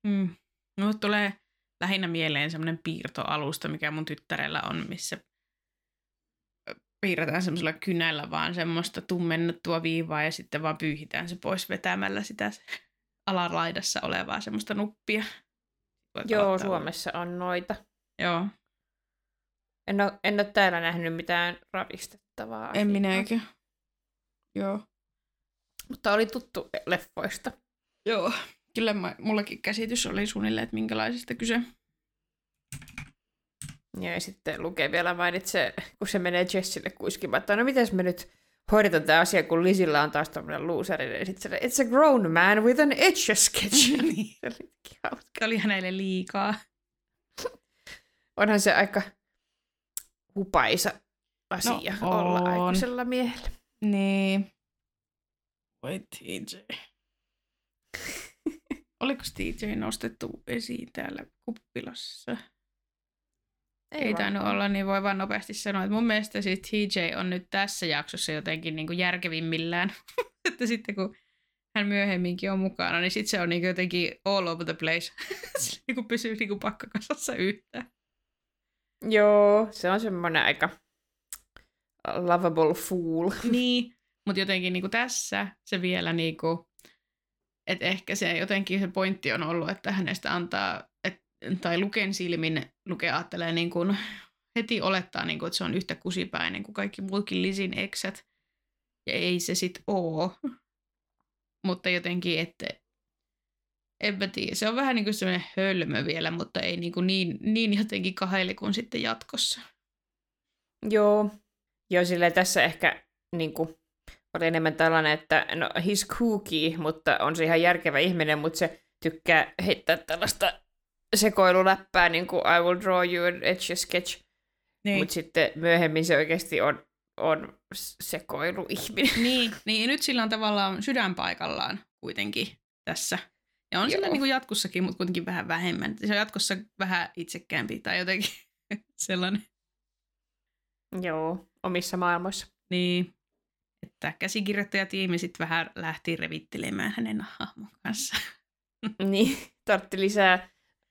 Mm. Mulle tulee lähinnä mieleen semmoinen piirtoalusta, mikä mun tyttärellä on, missä piirretään semmoisella kynällä vaan semmoista tummennettua viivaa ja sitten vaan pyyhitään se pois vetämällä sitä alalaidassa olevaa semmoista nuppia. Voit Joo. Suomessa on noita. Joo, En ole, en ole täällä nähnyt mitään ravistettavaa en minäkään. Joo. Mutta oli tuttu leffoista. Joo. Kyllä mä, mullakin käsitys oli suunnilleen, että minkälaisesta kyse. Ja sitten lukee vielä mainitsee, kun se menee Jessille kuiskimaan, että no miten me nyt hoidetaan tämä asia, kun Lisillä on taas tämmöinen looseri. Ja sitten se, it's a grown man with an etch a sketch. Niin. Se hauska. Oli hänelle liikaa. Onhan se aika hupaisa asia No, olla on. aikuisella miehellä. Niin. Voi TJ. Oliko TJ nostettu esiin täällä kuppilassa? Ei, Ei tainnut olla, niin voi vaan nopeasti sanoa, että mun mielestä siis TJ on nyt tässä jaksossa jotenkin niin kuin järkevimmillään. että sitten kun hän myöhemminkin on mukana, niin sitten se on niin kuin jotenkin all over the place. se niin kuin pysyy niin kuin pakkakasassa yhtään. Joo, se on semmoinen aika lovable fool. niin, mutta jotenkin niin kuin tässä se vielä niin kuin, että ehkä se jotenkin se pointti on ollut, että hänestä antaa, et, tai Luken silmin Luke ajattelee niin kuin, heti olettaa, niin kuin, että se on yhtä kusipäinen kuin kaikki muutkin Lisin eksät. Ja ei se sit oo. mutta jotenkin, että en mä tiedä. Se on vähän niin kuin semmoinen hölmö vielä, mutta ei niin, kuin niin, niin jotenkin kaheili kuin sitten jatkossa. Joo. Joo, sillä tässä ehkä niin kuin, oli enemmän tällainen, että no, he's kooky, mutta on se ihan järkevä ihminen, mutta se tykkää heittää tällaista sekoiluläppää, niin kuin I will draw you an etch a sketch. Niin. Mutta sitten myöhemmin se oikeasti on, on sekoiluihminen. Niin, niin nyt sillä on tavallaan sydän paikallaan kuitenkin tässä. Ja on sillä niin kuin jatkossakin, mutta kuitenkin vähän vähemmän. Se on jatkossa vähän itsekkäämpi tai jotenkin sellainen. Joo, omissa maailmoissa. Niin, että käsikirjoittajatiimi sitten vähän lähti revittelemään hänen hahmon kanssa. niin, tartti lisää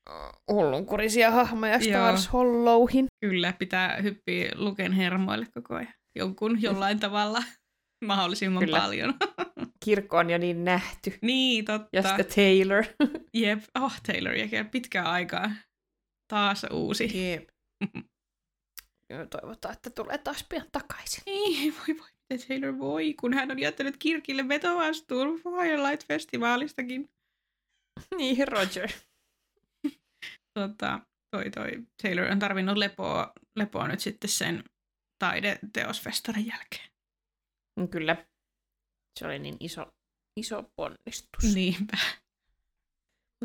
uh, hullunkurisia hahmoja Joo. Stars Hollowhin. Kyllä, pitää hyppiä Luken hermoille koko ajan. Jonkun jollain tavalla mahdollisimman Kyllä. paljon. Kirkko on jo niin nähty. niin, totta. Ja sitten Taylor. Jep, oh Taylor, ja pitkään aikaa. Taas uusi. Jep. Toivotaan, että tulee taas pian takaisin. Niin, voi voi, Taylor voi, kun hän on jättänyt Kirkille vetovastuun Firelight-festivaalistakin. Niin, Roger. Tota, toi, toi Taylor on tarvinnut lepoa, lepoa nyt sitten sen taideteosfestarin jälkeen. Mm, Kyllä. Se oli niin iso, iso ponnistus. Niinpä.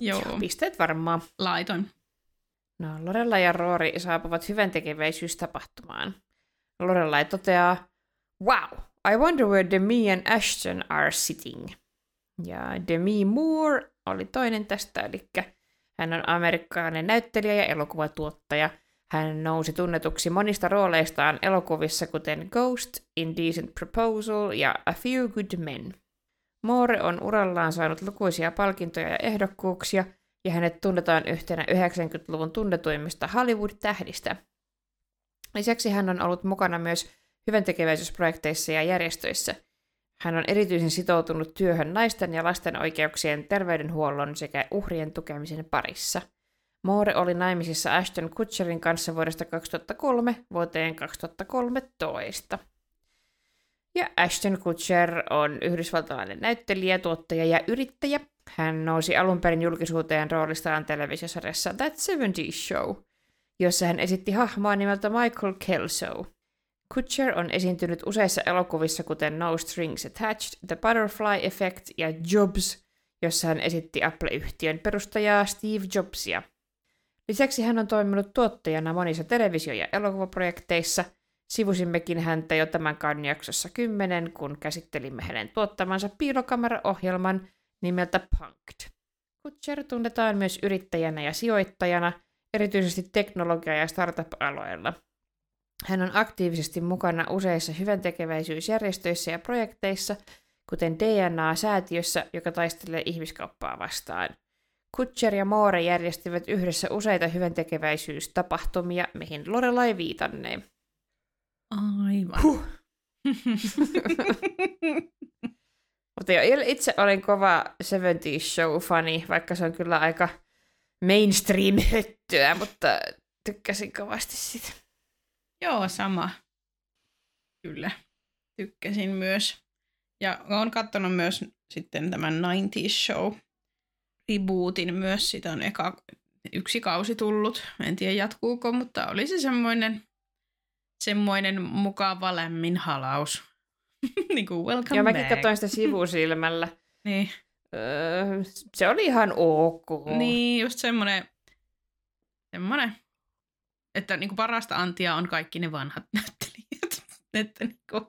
Joo. Pisteet varmaan. Laitoin. No, Lorella ja Roori saapuvat hyvän tekeväisyystapahtumaan. Lorelai toteaa, Wow, I wonder where Demi and Ashton are sitting. Ja Demi Moore oli toinen tästä, eli hän on amerikkalainen näyttelijä ja elokuvatuottaja. Hän nousi tunnetuksi monista rooleistaan elokuvissa kuten Ghost, Indecent Proposal ja A Few Good Men. Moore on urallaan saanut lukuisia palkintoja ja ehdokkuuksia, ja hänet tunnetaan yhtenä 90-luvun tunnetuimmista Hollywood-tähdistä. Lisäksi hän on ollut mukana myös hyväntekeväisyysprojekteissa ja järjestöissä. Hän on erityisen sitoutunut työhön naisten ja lasten oikeuksien, terveydenhuollon sekä uhrien tukemisen parissa. Moore oli naimisissa Ashton Kutcherin kanssa vuodesta 2003 vuoteen 2013. Ja Ashton Kutcher on yhdysvaltalainen näyttelijä, tuottaja ja yrittäjä. Hän nousi alun perin julkisuuteen roolistaan televisiosarjassa That 70 Show, jossa hän esitti hahmoa nimeltä Michael Kelso. Kutcher on esiintynyt useissa elokuvissa, kuten No Strings Attached, The Butterfly Effect ja Jobs, jossa hän esitti Apple-yhtiön perustajaa Steve Jobsia. Lisäksi hän on toiminut tuottajana monissa televisio- ja elokuvaprojekteissa – Sivusimmekin häntä jo tämän kauden jaksossa 10, kun käsittelimme hänen tuottamansa piilokameraohjelman nimeltä Punked. Kutcher tunnetaan myös yrittäjänä ja sijoittajana, erityisesti teknologia- ja startup-aloilla. Hän on aktiivisesti mukana useissa hyväntekeväisyysjärjestöissä ja projekteissa, kuten DNA-säätiössä, joka taistelee ihmiskauppaa vastaan. Kutcher ja Moore järjestivät yhdessä useita hyväntekeväisyystapahtumia, mihin Lorelai viitannee. Aivan. Huh. Mutta jo itse olin kova 70 show-fani, vaikka se on kyllä aika mainstream-höttöä, mutta tykkäsin kovasti sitä. Joo, sama. Kyllä, tykkäsin myös. Ja olen katsonut myös sitten tämän 90s show rebootin myös. Sitä on eka yksi kausi tullut. En tiedä jatkuuko, mutta oli se semmoinen semmoinen mukava lämmin halaus. niin kuin welcome Joo, mäkin mäkin katsoin sitä sivusilmällä. niin. Öö, se oli ihan ok. Niin, just semmoinen, semmoinen että niin kuin parasta antia on kaikki ne vanhat näyttelijät. että niin kuin,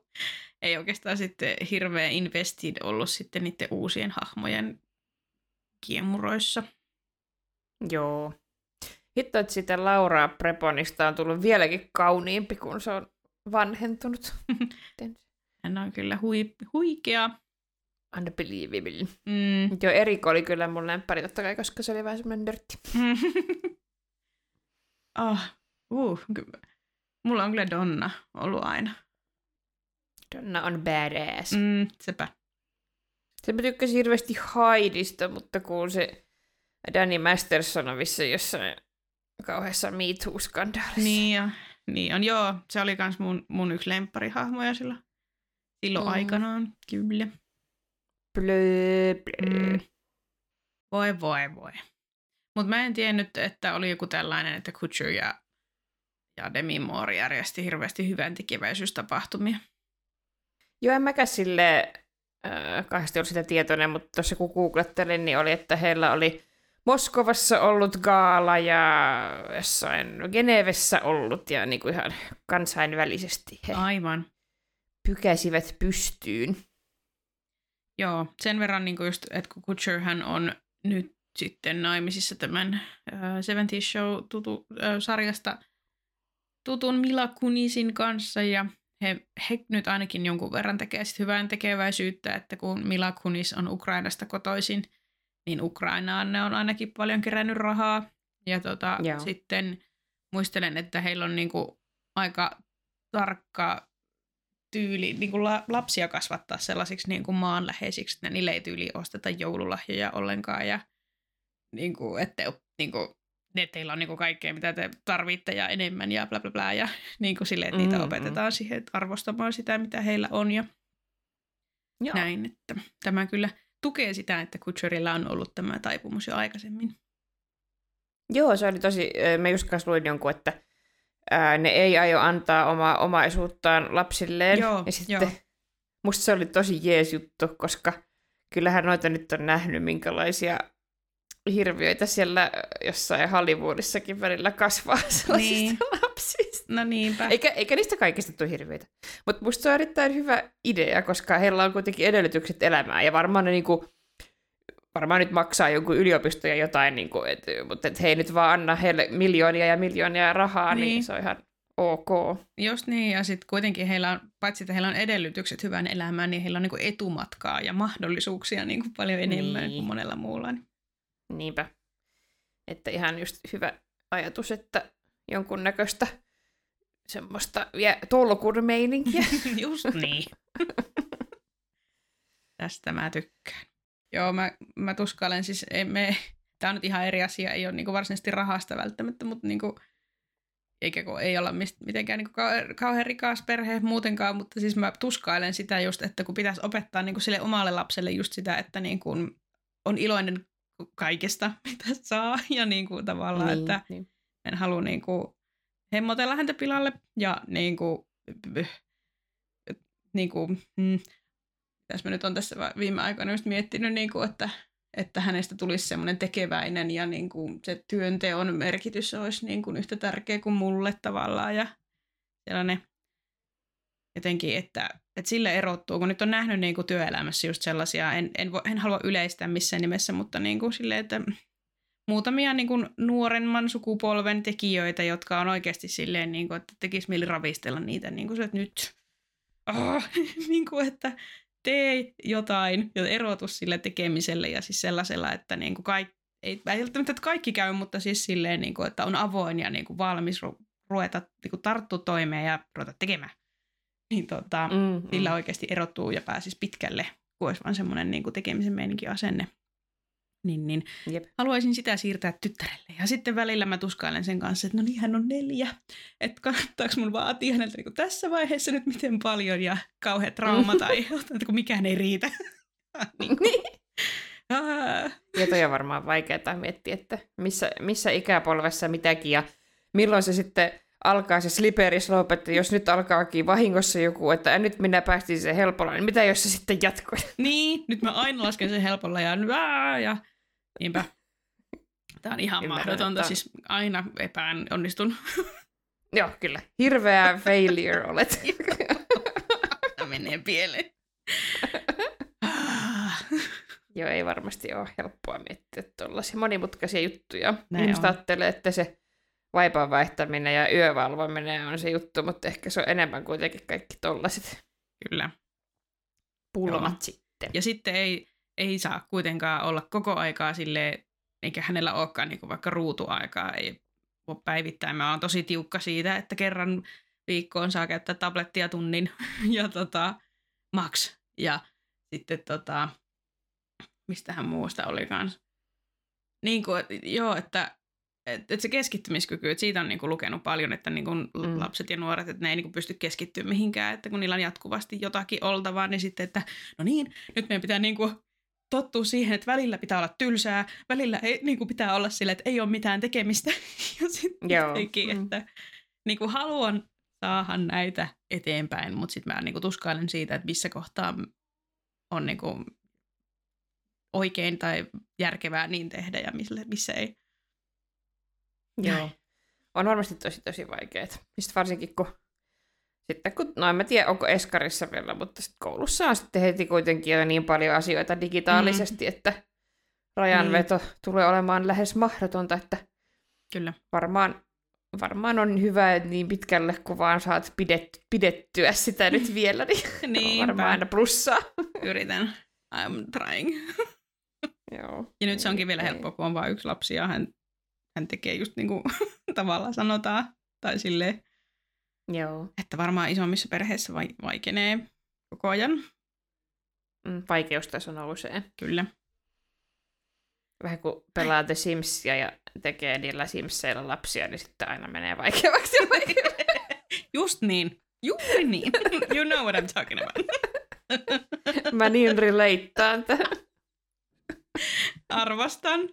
ei oikeastaan sitten hirveä invested ollut sitten niiden uusien hahmojen kiemuroissa. Joo. Hitto, että sitä Lauraa Preponista on tullut vieläkin kauniimpi, kun se on vanhentunut. Hän on kyllä hui, huikea. Unbelievable. Mm. Joo, Erik oli kyllä mun lemppari totta kai, koska se oli vähän semmoinen nörtti. oh, uh, mulla on kyllä Donna ollut aina. Donna on badass. Mm, sepä. Se mä tykkäsin hirveästi Haidista, mutta kun se Danny Masterson on vissi jossain kauheassa Me Too-skandaalissa. Niin, ja, niin on, joo. Se oli kans mun, mun yksi lempparihahmoja silloin, silloin mm. aikanaan, kyllä. Blö, blö. Mm. Voi, voi, voi. Mutta mä en tiennyt, että oli joku tällainen, että Kutcher ja, ja Demi Moore järjesti hirveästi hyvän tekeväisyystapahtumia. Joo, en mäkään sille äh, kahdesti ollut sitä tietoinen, mutta tuossa kun googlettelin, niin oli, että heillä oli Moskovassa ollut gaala ja jossain Genevessä ollut ja niin kuin ihan kansainvälisesti he Aivan. pykäsivät pystyyn. Joo, sen verran niin kuin just, että kun Kutcher hän on nyt sitten naimisissa tämän uh, 70 Show tutu, uh, sarjasta tutun Mila Kunisin kanssa ja he, he nyt ainakin jonkun verran tekee sit hyvän tekeväisyyttä, että kun Mila Kunis on Ukrainasta kotoisin – niin Ukrainaan ne on ainakin paljon kerännyt rahaa. Ja tota, sitten muistelen, että heillä on niinku aika tarkka tyyli niinku la, lapsia kasvattaa sellaisiksi niinku maanläheisiksi, että niille ei tyyli osteta joululahjoja ollenkaan. Ja niinku, että niinku, että teillä on niinku kaikkea, mitä te tarvitte ja enemmän ja bla bla bla. Ja niinku sille, että niitä mm-hmm. opetetaan siihen, että arvostamaan sitä, mitä heillä on. Ja Joo. näin, että tämä kyllä tukee sitä, että Kutcherilla on ollut tämä taipumus jo aikaisemmin. Joo, se oli tosi, me just kanssa luin jonkun, että ää, ne ei aio antaa omaa omaisuuttaan lapsilleen. Joo, ja sitten joo. musta se oli tosi jees juttu, koska kyllähän noita nyt on nähnyt, minkälaisia hirviöitä siellä jossain Hollywoodissakin välillä kasvaa sellaisista niin. lapsista. No niinpä. Eikä, eikä niistä kaikista tule hirviöitä. Mutta musta se on erittäin hyvä idea, koska heillä on kuitenkin edellytykset elämään. Ja varmaan ne niinku varmaan nyt maksaa joku yliopisto ja jotain, niin kuin, et, mutta et he ei nyt vaan anna heille miljoonia ja miljoonia rahaa, niin, niin se on ihan ok. Just niin, ja sitten kuitenkin heillä on, paitsi että heillä on edellytykset hyvään elämään, niin heillä on niin kuin etumatkaa ja mahdollisuuksia niin kuin paljon enemmän niin. kuin monella muulla. Niinpä. Että ihan just hyvä ajatus, että jonkunnäköistä semmoista tolkurmeininkiä. just niin. Tästä mä tykkään. Joo, mä, mä tuskailen siis, ei me, tää on nyt ihan eri asia, ei ole niinku varsinaisesti rahasta välttämättä, mutta niinku, eikä kun ei olla mist, mitenkään niinku kauhean, kauhean rikas perhe muutenkaan, mutta siis mä tuskailen sitä just, että kun pitäisi opettaa niinku sille omalle lapselle just sitä, että niinku on iloinen kaikesta, mitä saa, ja niinku tavallaan, niin, että niin. en halua niinku hemmotella häntä pilalle, ja niinku, niinku, mm, tässä mä nyt on tässä viime aikoina just miettinyt, niin kuin, että, että hänestä tulisi semmoinen tekeväinen ja niin kuin se työnteon merkitys olisi niin kuin yhtä tärkeä kuin mulle tavallaan ja sellainen jotenkin, että, että sille erottuu, kun nyt on nähnyt niin kuin työelämässä just sellaisia, en, en, en halua yleistää missään nimessä, mutta niin kuin sille, että muutamia niin kuin nuoremman sukupolven tekijöitä, jotka on oikeasti silleen, niin kuin, että tekisi mieli ravistella niitä, niin kuin se, että nyt, oh, niin kuin, että tee jotain ja erotus sille tekemiselle ja siis sellaisella, että niin kuin kaikki, ei välttämättä että kaikki käy, mutta siis silleen, niin kuin, että on avoin ja niin kuin valmis ru- ruveta niin kuin tarttua toimeen ja ruveta tekemään. Niin tota, mm, sillä mm. oikeasti erottuu ja pääsisi pitkälle, kun olisi vaan semmoinen niin kuin tekemisen meininki asenne niin, niin Jep. haluaisin sitä siirtää tyttärelle. Ja sitten välillä mä tuskailen sen kanssa, että no niin, hän on neljä. Että kannattaako mun vaatia häneltä niin tässä vaiheessa nyt miten paljon ja kauhean trauma tai että kun mikään ei riitä. niin. niin. Ja toi on varmaan vaikeaa miettiä, että missä, missä ikäpolvessa mitäkin ja milloin se sitten alkaa se slippery slope, että jos nyt alkaakin vahingossa joku, että nyt minä päästin sen helpolla, niin mitä jos se sitten jatkuu? Niin, nyt mä aina lasken sen helpolla ja, ja Niinpä. Tämä on ihan Ymmärrän, mahdotonta, siis aina epään onnistun. Joo, kyllä. Hirveä failure olet. Tämä menee pieleen. Joo, ei varmasti ole helppoa miettiä tuollaisia monimutkaisia juttuja. Näin Ihmiset ajattelee, että se vaipan vaihtaminen ja yövalvominen on se juttu, mutta ehkä se on enemmän kuitenkin kaikki tollaset. Kyllä. Pulmat Joo. sitten. Ja sitten ei, ei saa kuitenkaan olla koko aikaa sille eikä hänellä olekaan niin kuin vaikka ruutuaikaa, ei voi päivittäin. Mä oon tosi tiukka siitä, että kerran viikkoon saa käyttää tablettia tunnin ja tota, max. Ja sitten tota, mistähän muusta oli kans. Niin kuin, joo, että että et se keskittymiskyky, että siitä on niinku lukenut paljon, että niinku mm. lapset ja nuoret, että ne ei niinku pysty keskittymään mihinkään, että kun niillä on jatkuvasti jotakin oltavaa, niin sitten, että no niin, nyt meidän pitää niinku tottuu siihen, että välillä pitää olla tylsää, välillä ei, niin kuin pitää olla sille, että ei ole mitään tekemistä. ja sitten jotenkin, mm. että niin kuin haluan saada näitä eteenpäin, mutta sitten mä niin kuin tuskailen siitä, että missä kohtaa on niin kuin oikein tai järkevää niin tehdä ja missä, missä ei. Joo. On varmasti tosi tosi vaikeaa. Mistä varsinkin kun sitten kun, no en mä tiedä, onko Eskarissa vielä, mutta sitten koulussa on sitten heti kuitenkin jo niin paljon asioita digitaalisesti, mm. että rajanveto mm. tulee olemaan lähes mahdotonta, että Kyllä. Varmaan, varmaan on hyvä niin pitkälle, kun vaan saat pidet, pidettyä sitä nyt vielä, niin, niin varmaan aina plussaa. Yritän. I'm trying. Joo. Ja nyt se onkin vielä helppoa, kun on vain yksi lapsi ja hän, hän tekee just niin kuin tavallaan sanotaan. Tai silleen, Joo. Että varmaan isommissa perheissä vaikenee koko ajan. Mm, vaikeustaso nousee. Kyllä. Vähän kuin pelaa The Simsia ja tekee niillä Simseillä lapsia, niin sitten aina menee vaikeaksi. Just niin. Juuri niin. You know what I'm talking about. Mä niin relateaan tähän. Arvostan.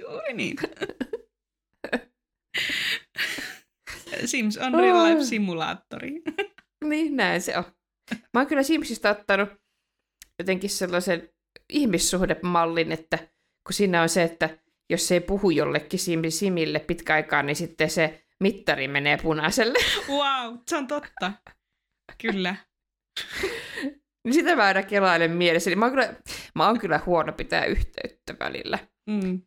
Juuri niin. Sims on real life simulaattori. niin, näin se on. Mä oon kyllä Simsistä ottanut jotenkin sellaisen ihmissuhdemallin, että kun siinä on se, että jos se ei puhu jollekin sim- simille pitkä aikaa, niin sitten se mittari menee punaiselle. Wow, se on totta. Kyllä. Niin sitä mä aina kelailen mielessä. Niin mä, oon kyllä, mä oon kyllä huono pitää yhteyttä välillä. Mm.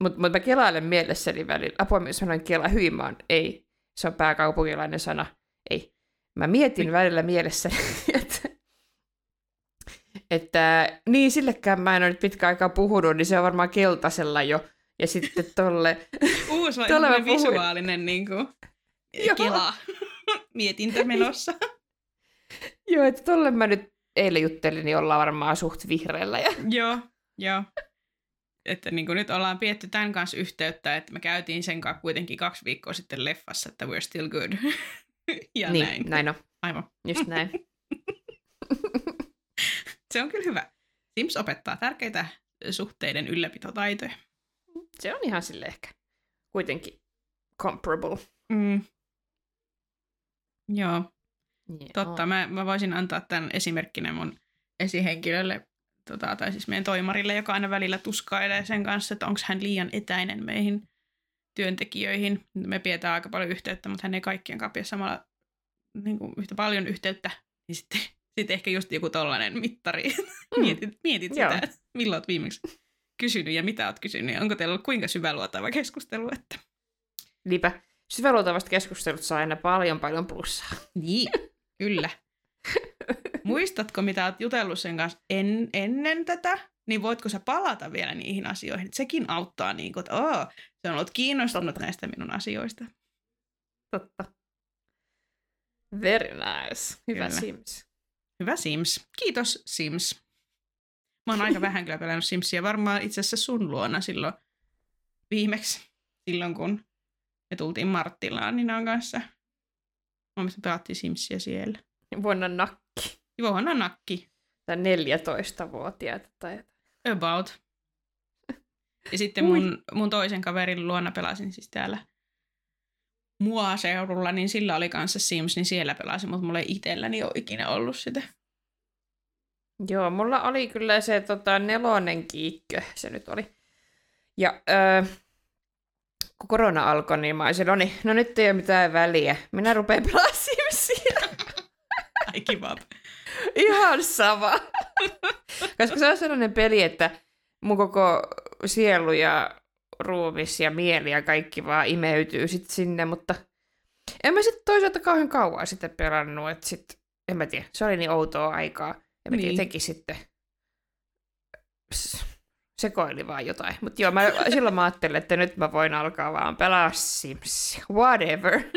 Mutta mut mä kelailen mielessäni välillä. Apua, mä sanoin kela hyvin, mä oon, ei. Se on pääkaupunkilainen sana. Ei. Mä mietin välillä mielessäni, että, että niin sillekään mä en ole nyt pitkä aikaa puhunut, niin se on varmaan keltaisella jo. Ja sitten tolle... Uusi on puhuin. visuaalinen niin kuin, kela mietintä menossa. Joo, että tolle mä nyt eilen juttelin, niin ollaan varmaan suht vihreällä. Ja... joo, joo. Että niin kuin nyt ollaan pietty tämän kanssa yhteyttä, että me käytiin sen kanssa kuitenkin kaksi viikkoa sitten leffassa, että we're still good. ja niin, näin. näin on. Aivan. Just näin. Se on kyllä hyvä. Sims opettaa tärkeitä suhteiden ylläpitotaitoja. Se on ihan sille ehkä kuitenkin comparable. Mm. Joo, Joo. totta. Mä, mä voisin antaa tämän esimerkkinä mun esihenkilölle, tota, tai siis meidän toimarille, joka aina välillä tuskailee sen kanssa, että onko hän liian etäinen meihin työntekijöihin. Me pidetään aika paljon yhteyttä, mutta hän ei kaikkien kanssa pidä samalla niin kuin yhtä paljon yhteyttä. Niin sitten, sitten ehkä just joku tollainen mittari. mietit, mietit Joo. sitä, että milloin olet viimeksi kysynyt ja mitä olet kysynyt ja onko teillä ollut kuinka syväluotava keskustelu. Että... Niinpä. Syväluotavasta keskustelut saa aina paljon paljon plussaa. Niin, kyllä. Muistatko, mitä olet jutellut sen kanssa en, ennen tätä? Niin voitko sä palata vielä niihin asioihin? Et sekin auttaa, niin kuin, että Oo, se on ollut kiinnostunut näistä minun asioista. Totta. Very nice. Hyvä Kyllä. Sims. Hyvä Sims. Kiitos Sims. Mä oon aika vähän kyllä pelannut Simsia, varmaan itse asiassa sun luona silloin viimeksi, silloin kun me tultiin Marttilaan Ninan kanssa. Mä mielestä pelattiin Simsia siellä. Vuonna nakki. Vuonna nakki. Tai 14-vuotiaita tai jotain. About. Ja sitten mun, mun toisen kaverin luona pelasin siis täällä mua seudulla, niin sillä oli kanssa Sims, niin siellä pelasin, mutta mulla ei itselläni ole ikinä ollut sitä. Joo, mulla oli kyllä se tota, nelonen kiikkö, se nyt oli. Ja öö, kun korona alkoi, niin mä olisin, no niin, no nyt ei ole mitään väliä. Minä rupean pelaamaan Simsia. Ai kiva. Ihan sama. Koska se on sellainen peli, että mun koko sielu ja ruumis ja mieli ja kaikki vaan imeytyy sit sinne, mutta en mä sitten toisaalta kauhean kauan sitten pelannut, että sit, en mä tiedä, se oli niin outoa aikaa. Ja mä Niin. jotenkin sitten s- sekoili vaan jotain. Mutta joo, mä, silloin mä ajattelin, että nyt mä voin alkaa vaan pelaa Sims. Whatever.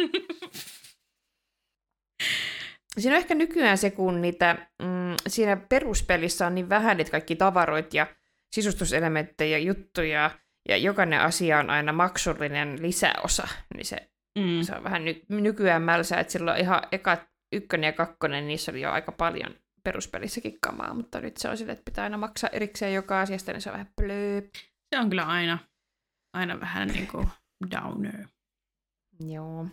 Siinä on ehkä nykyään se, kun niitä, mm, siinä peruspelissä on niin vähän niitä kaikki tavaroit ja sisustuselementtejä, juttuja, ja jokainen asia on aina maksullinen lisäosa, niin se, Mm. se on vähän ny- nykyään mälsää, että silloin ihan eka, ykkönen ja kakkonen, niissä oli jo aika paljon peruspelissäkin kamaa, mutta nyt se on sille, että pitää aina maksaa erikseen joka asiasta, niin se on vähän plöö. Se on kyllä aina, aina vähän niin kuin downer. Joo.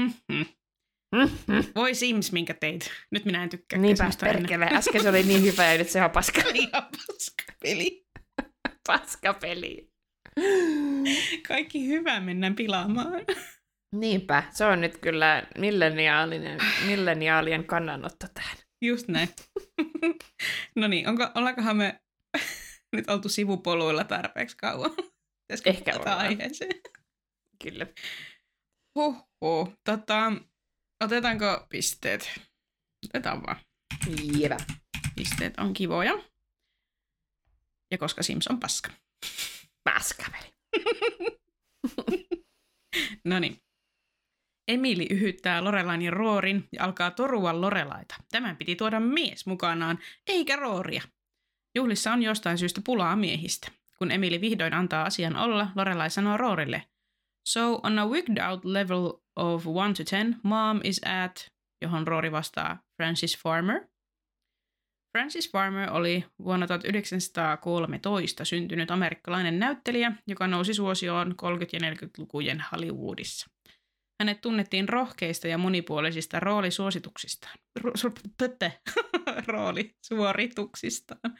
Mhm. Mm-hmm. Voi Sims, minkä teit. Nyt minä en tykkää Niinpä, perkele. Äsken se oli niin hyvä ja nyt se on paska, Ihan paska peli. paska peli. Kaikki hyvä mennään pilaamaan. Niinpä, se on nyt kyllä milleniaalinen, milleniaalien kannanotto tähän. Just näin. no niin, onko, ollaankohan me nyt oltu sivupoluilla tarpeeksi kauan? Pitäisikö Ehkä ollaan. aiheeseen? Kyllä. Huhhuh. Tota, otetaanko pisteet? Otetaan vaan. Jevä. Pisteet on kivoja. Ja koska Sims on paska. Paska peli. No niin. Emili yhyttää Lorelain ja Roorin ja alkaa torua Lorelaita. Tämän piti tuoda mies mukanaan, eikä Rooria. Juhlissa on jostain syystä pulaa miehistä. Kun Emili vihdoin antaa asian olla, Lorelai sanoo Roorille, So on a wigged out level of 1 to 10, mom is at, johon Roori vastaa Francis Farmer. Francis Farmer oli vuonna 1913 syntynyt amerikkalainen näyttelijä, joka nousi suosioon 30- ja 40-lukujen Hollywoodissa. Hänet tunnettiin rohkeista ja monipuolisista roolisuosituksistaan. Roolisuorituksistaan.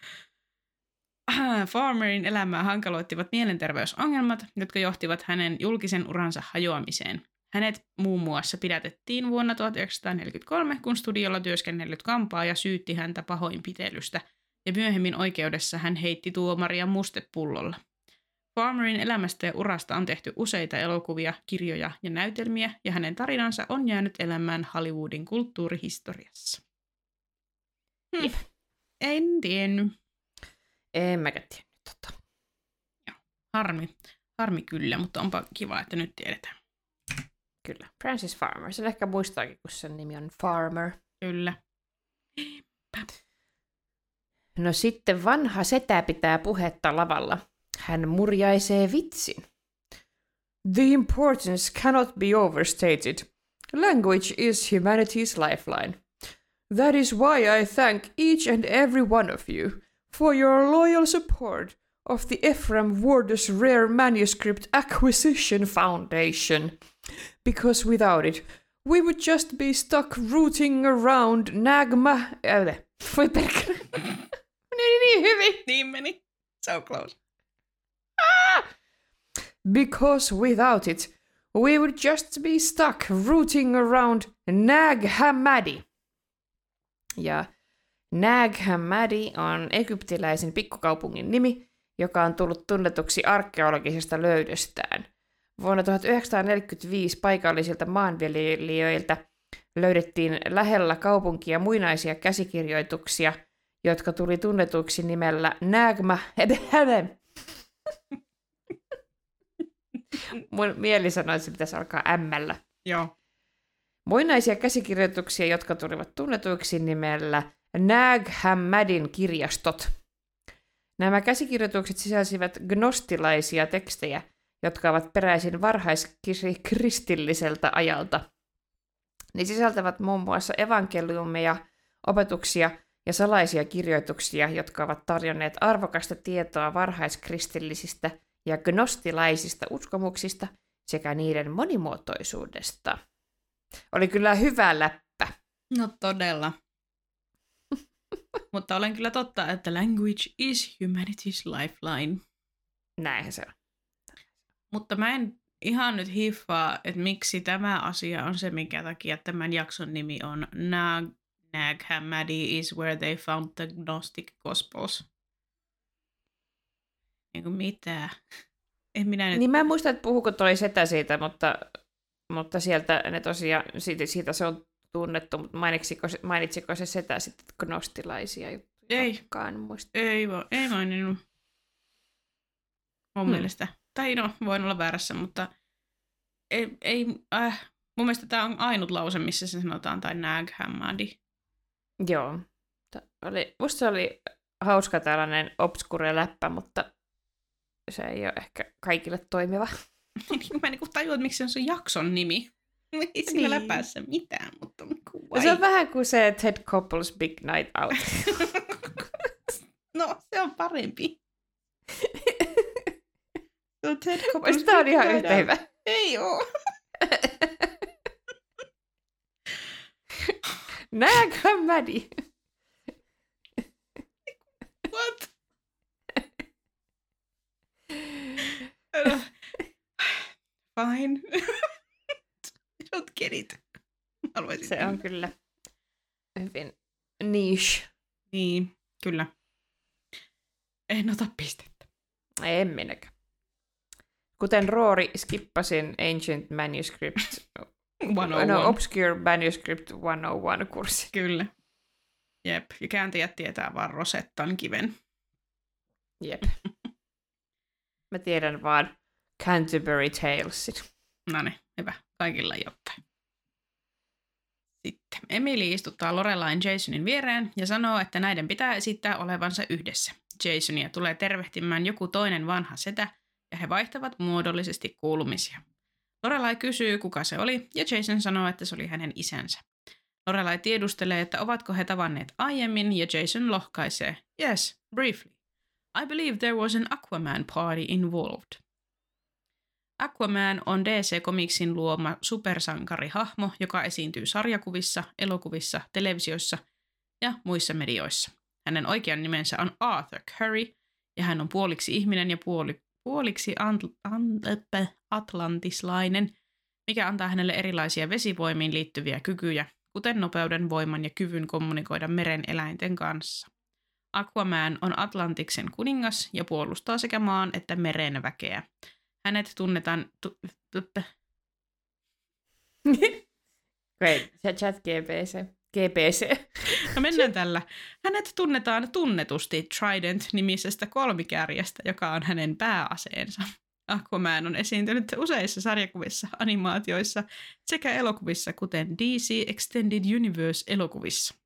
Ah, Farmerin elämää hankaloittivat mielenterveysongelmat, jotka johtivat hänen julkisen uransa hajoamiseen. Hänet muun muassa pidätettiin vuonna 1943, kun studiolla työskennellyt kampaa ja syytti häntä pahoinpitelystä, ja myöhemmin oikeudessa hän heitti tuomaria mustepullolla. Farmerin elämästä ja urasta on tehty useita elokuvia, kirjoja ja näytelmiä, ja hänen tarinansa on jäänyt elämään Hollywoodin kulttuurihistoriassa. Hm. En tiennyt. En mäkään tiennyt tota. Harmi. Harmi kyllä, mutta onpa kiva, että nyt tiedetään. Kyllä. Francis Farmer. Sen ehkä muistaakin, kun sen nimi on Farmer. Kyllä. No sitten vanha setä pitää puhetta lavalla. Hän murjaisee vitsin. The importance cannot be overstated. Language is humanity's lifeline. That is why I thank each and every one of you for your loyal support of the Ephraim Wardus Rare Manuscript Acquisition Foundation. Because without it, we would just be stuck rooting around Nagma... Voi perkele. Meni niin hyvin. Niin meni. So close. Ah! Because without it, we would just be stuck rooting around Nag Hammadi. Ja Nag Hammadi on egyptiläisen pikkukaupungin nimi, joka on tullut tunnetuksi arkeologisesta löydöstään. Vuonna 1945 paikallisilta maanviljelijöiltä löydettiin lähellä kaupunkia muinaisia käsikirjoituksia, jotka tuli tunnetuksi nimellä Nagma. Mun mieli sanoi, että se pitäisi alkaa ämmällä. Joo. Muinaisia käsikirjoituksia, jotka tulivat tunnetuiksi nimellä Nag Hammadin kirjastot. Nämä käsikirjoitukset sisälsivät gnostilaisia tekstejä, jotka ovat peräisin varhaiskristilliseltä ajalta. Ne sisältävät muun muassa evankeliumeja, opetuksia ja salaisia kirjoituksia, jotka ovat tarjonneet arvokasta tietoa varhaiskristillisistä ja gnostilaisista uskomuksista sekä niiden monimuotoisuudesta. Oli kyllä hyvä läppä. No todella. Mutta olen kyllä totta, että language is humanity's lifeline. Näinhän se on. Mutta mä en ihan nyt hiffaa, että miksi tämä asia on se, minkä takia tämän jakson nimi on Nag, Nag Hammadi is where they found the Gnostic Gospels. Niin kuin mitä? En minä nyt... Niin mä en muista, että puhuko toi setä siitä, mutta, mutta sieltä ne tosiaan, siitä, siitä se on tunnettu, mutta mainitsiko, se- mainitsiko se setä sitten gnostilaisia juttuja? Ei. Kaan muista. Ei, va- ei maininnut. Mun Hmm. mielestä. Tai no, voin olla väärässä, mutta ei, ei äh, mun mielestä tämä on ainut lause, missä se sanotaan, tai Nag Hammadi. Joo. Ta- Oli, musta se oli hauska tällainen obskure läppä, mutta se ei ole ehkä kaikille toimiva. Niin mä niinku tajuan, että miksi se on se jakson nimi. Ei sillä Niin. läpässä mitään, mutta niinku No se on vähän kuin se Ted Koppel's Big Night Out. no, se on parempi. On Ted Musta tää on ihan Night yhtä hyvä. Ei oo. Nääkö Maddie? What? Älä. Fine. Don't get it. Haluaisin. Se on kyllä hyvin niche. Niin, kyllä. En ota pistettä. En minäkään. Kuten Roori, skippasin Ancient Manuscript, 101. no, Obscure Manuscript 101-kurssi. Kyllä. Jep, ja kääntäjät tietää vaan Rosettan kiven. Jep. Mä tiedän vaan Canterbury Talesin. No niin, hyvä. Kaikilla jotain. Sitten Emily istuttaa Lorelain Jasonin viereen ja sanoo, että näiden pitää esittää olevansa yhdessä. Jasonia tulee tervehtimään joku toinen vanha setä ja he vaihtavat muodollisesti kuulumisia. Lorelai kysyy, kuka se oli, ja Jason sanoo, että se oli hänen isänsä. Lorelai tiedustelee, että ovatko he tavanneet aiemmin, ja Jason lohkaisee, yes, briefly. I believe there was an Aquaman party involved. Aquaman on DC Comicsin luoma supersankarihahmo, joka esiintyy sarjakuvissa, elokuvissa, televisioissa ja muissa medioissa. Hänen oikean nimensä on Arthur Curry, ja hän on puoliksi ihminen ja puoli, puoliksi antl, an, atlantislainen mikä antaa hänelle erilaisia vesivoimiin liittyviä kykyjä, kuten nopeuden, voiman ja kyvyn kommunikoida meren eläinten kanssa. Aquaman on Atlantiksen kuningas ja puolustaa sekä maan että meren väkeä. Hänet tunnetaan... Tu- tu- Great, se chat GPC. GPC. No mennään tällä. Hänet tunnetaan tunnetusti Trident-nimisestä kolmikärjestä, joka on hänen pääaseensa. Aquaman on esiintynyt useissa sarjakuvissa, animaatioissa sekä elokuvissa, kuten DC Extended Universe-elokuvissa.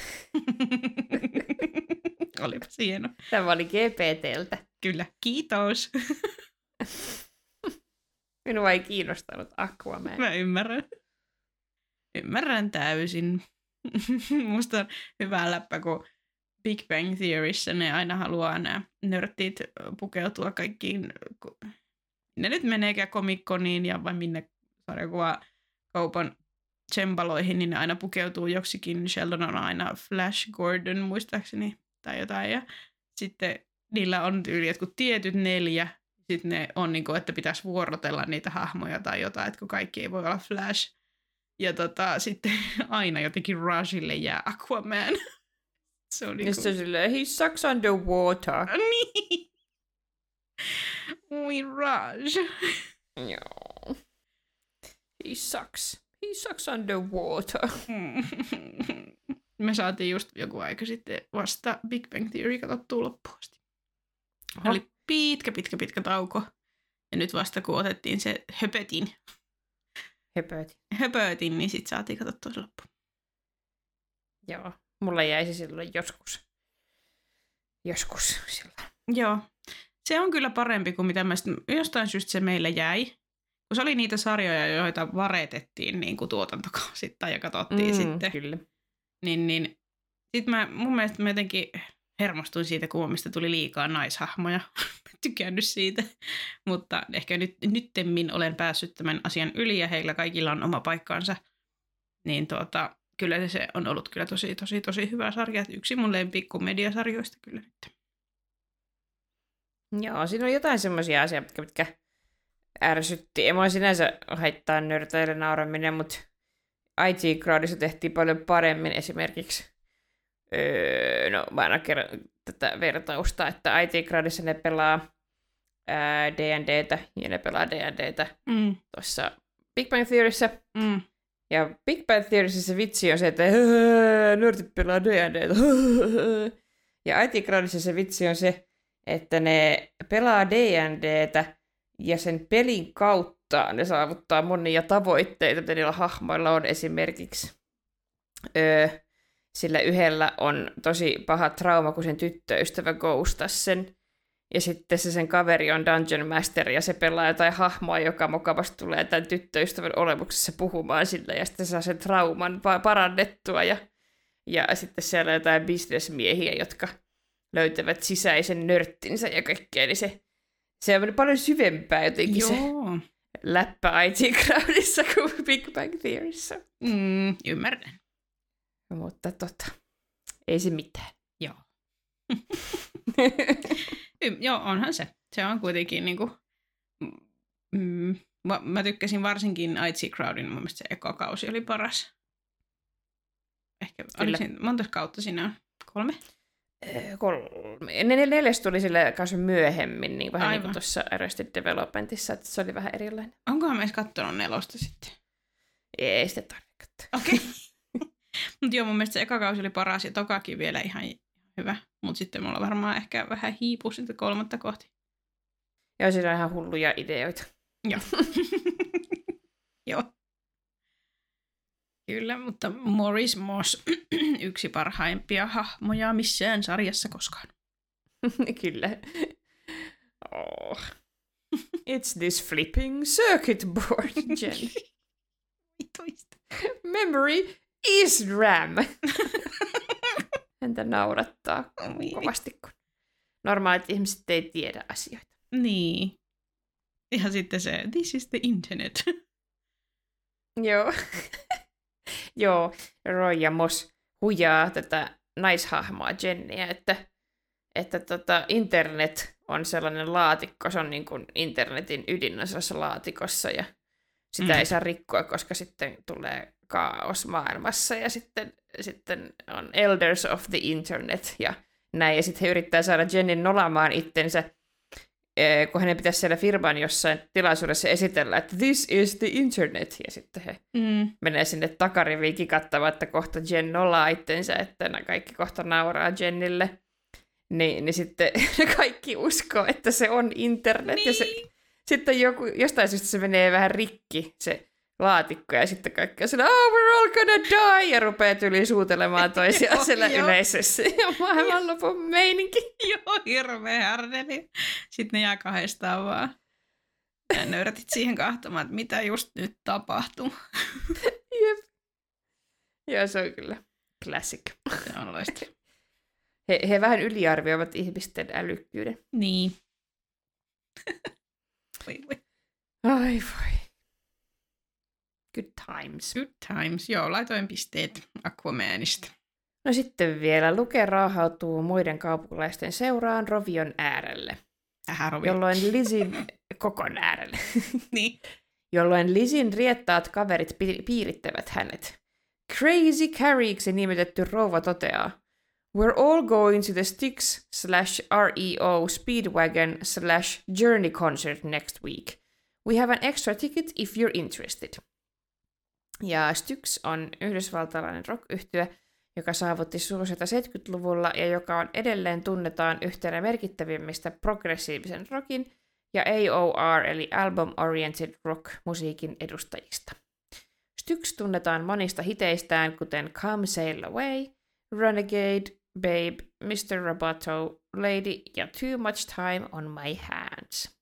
Olipa hieno. Tämä oli GPTltä. Kyllä, kiitos. Minua ei kiinnostanut Aquaman. Mä ymmärrän. Ymmärrän täysin. Musta on hyvä läppä, kun Big Bang Theoryssä ne aina haluaa nämä nörttit pukeutua kaikkiin, ne nyt meneekään komikkoniin ja vai minne sarjakuva kaupan tsempaloihin, niin ne aina pukeutuu joksikin. Sheldon on aina Flash Gordon muistaakseni tai jotain ja sitten niillä on tyyli jotkut tietyt neljä, sitten ne on niin kuin, että pitäisi vuorotella niitä hahmoja tai jotain, että kun kaikki ei voi olla Flash. Ja tota, sitten aina jotenkin Rajille jää Aquaman. Se on Ja niinku... sitten silleen, he sucks underwater. Niin. Oi Raj. Joo. He sucks. He sucks underwater. Me saatiin just joku aika sitten vasta Big Bang Theory katsottua loppuun asti. Oho. Oli pitkä, pitkä, pitkä tauko. Ja nyt vasta kun otettiin se höpötin, Höpöt. höpötin niin sitten saatiin katsottua se loppu. Joo. Mulla jäi se silloin joskus. Joskus silloin. Joo. Se on kyllä parempi kuin mitä mä sit, jostain syystä se meille jäi. Kun se oli niitä sarjoja, joita varetettiin niin kuin tuotantokausittain ja katsottiin mm, sitten. Kyllä. Niin, niin sit mä, mun mielestä mä jotenkin hermostuin siitä, kun mistä tuli liikaa naishahmoja. Mä tykännyt siitä. Mutta ehkä nyt, nyttemmin olen päässyt tämän asian yli ja heillä kaikilla on oma paikkaansa. Niin tuota, kyllä se on ollut kyllä tosi, tosi, tosi hyvä sarja. Yksi mun lempikkomediasarjoista kyllä nyt. Joo, siinä on jotain semmoisia asioita, mitkä, mitkä ärsytti. Ei mua sinänsä haittaa nörtäille nauraminen, mutta IT-crowdissa tehtiin paljon paremmin esimerkiksi. Öö, no, mä aina kerron tätä vertausta, että IT-crowdissa ne pelaa ää, D&Dtä ja ne pelaa D&Dtä Mm, tuossa Big Bang Theoryssä. mm, Ja Big Bang Theoryssä se vitsi on se, että "Höhö, nörtit pelaa D&Dtä. höhö." Ja IT Crowdissa se vitsi on se, että ne pelaa D&Dtä ja sen pelin kautta ne saavuttaa monia tavoitteita, mitä niillä hahmoilla on esimerkiksi. Öö, sillä yhdellä on tosi paha trauma, kun sen tyttöystävä ghostas sen. Ja sitten se sen kaveri on Dungeon Master ja se pelaa jotain hahmoa, joka mukavasti tulee tämän tyttöystävän olemuksessa puhumaan sillä ja sitten saa sen trauman pa- parannettua ja, ja sitten siellä on jotain bisnesmiehiä, jotka löytävät sisäisen nörttinsä ja kaikkea, niin se, se on paljon syvempää jotenkin se joo. läppä IT Crowdissa kuin Big Bang Theoryssä. Mm, ymmärrän. Mutta tota, ei se mitään. Joo. Y- joo, onhan se. Se on kuitenkin niinku... Mm, mä, mä tykkäsin varsinkin IT Crowdin, mun mielestä se eka kausi oli paras. Ehkä, Kyllä. oliko siinä, monta kautta siinä on? Kolme? Öö, kolme. Ne- Neljäs tuli sille kanssa myöhemmin, niin vähän niin kuin Aivan. tuossa Arrested Developmentissa, että se oli vähän erilainen. Onkohan me edes kattonut nelosta sitten? Ei sitä tarvitse. Okei. Mutta joo, mun mielestä se eka kausi oli paras ja tokakin vielä ihan hyvä. Mutta sitten mulla varmaan ehkä vähän hiipuu sitten kolmatta kohti. Joo, siinä on ihan hulluja ideoita. Joo. Joo. Kyllä, mutta Morris Moss, yksi parhaimpia hahmoja missään sarjassa koskaan. Kyllä. Oh. It's this flipping circuit board, Jen. Memory is RAM. Häntä naurattaa Niin. kovasti, kun normaalit ihmiset ei tiedä asioita. niin. Ja sitten se, this is the internet. Joo. Joo, Roy ja Moss hujaa tätä naishahmoa Jenniä, että, että tota, internet on sellainen laatikko, se on niin kuin internetin ydin on sellaisessa laatikossa ja sitä Mm. ei saa rikkoa, koska sitten tulee kaos maailmassa ja sitten, sitten on Elders of the Internet ja näin. Ja sitten he yrittää saada Jennin nolaamaan itsensä, kun hänen pitäisi siellä firman jossain tilaisuudessa esitellä, että this is the internet. Ja sitten he Mm. menee sinne takariviin kikattamaan, että kohta Jen nolaa itsensä, että nämä kaikki kohta nauraa Jennille. Niin, niin sitten ne kaikki uskoo, että se on internet. Niin. Ja se, sitten joku, jostain syystä se menee vähän rikki, se laatikko, ja sitten kaikki on sillä, oh, we're all gonna die, ja rupeaa yli suutelemaan toisiaan Joo, siellä joo. yleisössä. Ja maailmanlopun meininki. Joo, hirveä härdeli. Sitten ne jää kahdestaan vaan. Ja nöyrätit siihen kahtomaan, että mitä just nyt tapahtuu. Jep. Joo, se on kyllä classic. Se on loistava. He, he vähän yliarvioivat ihmisten älykkyyden. Niin. Voi, voi. Ai voi. Good times. Good times. Joo, laitoin pisteet Aquamanista. No sitten vielä Luke raahautuu muiden kaupunkilaisten seuraan Rovion äärelle, Tähän Rovi. jolloin Lisin kokon äärelle, Niin. jolloin Lisin riettaat kaverit pi- piirittävät hänet. Crazy Carrieksi nimitetty rouva toteaa, We're all going to the Styx slash REO Speedwagon slash Journey concert next week. We have an extra ticket if you're interested. Ja Styx on yhdysvaltalainen rock joka saavutti suosiota 70-luvulla ja joka on edelleen tunnetaan yhtenä merkittävimmistä progressiivisen rockin ja AOR eli Album Oriented Rock musiikin edustajista. Styx tunnetaan monista hiteistään, kuten Come Sail Away, Renegade, Babe, Mr. Roboto, Lady ja Too Much Time on My Hands.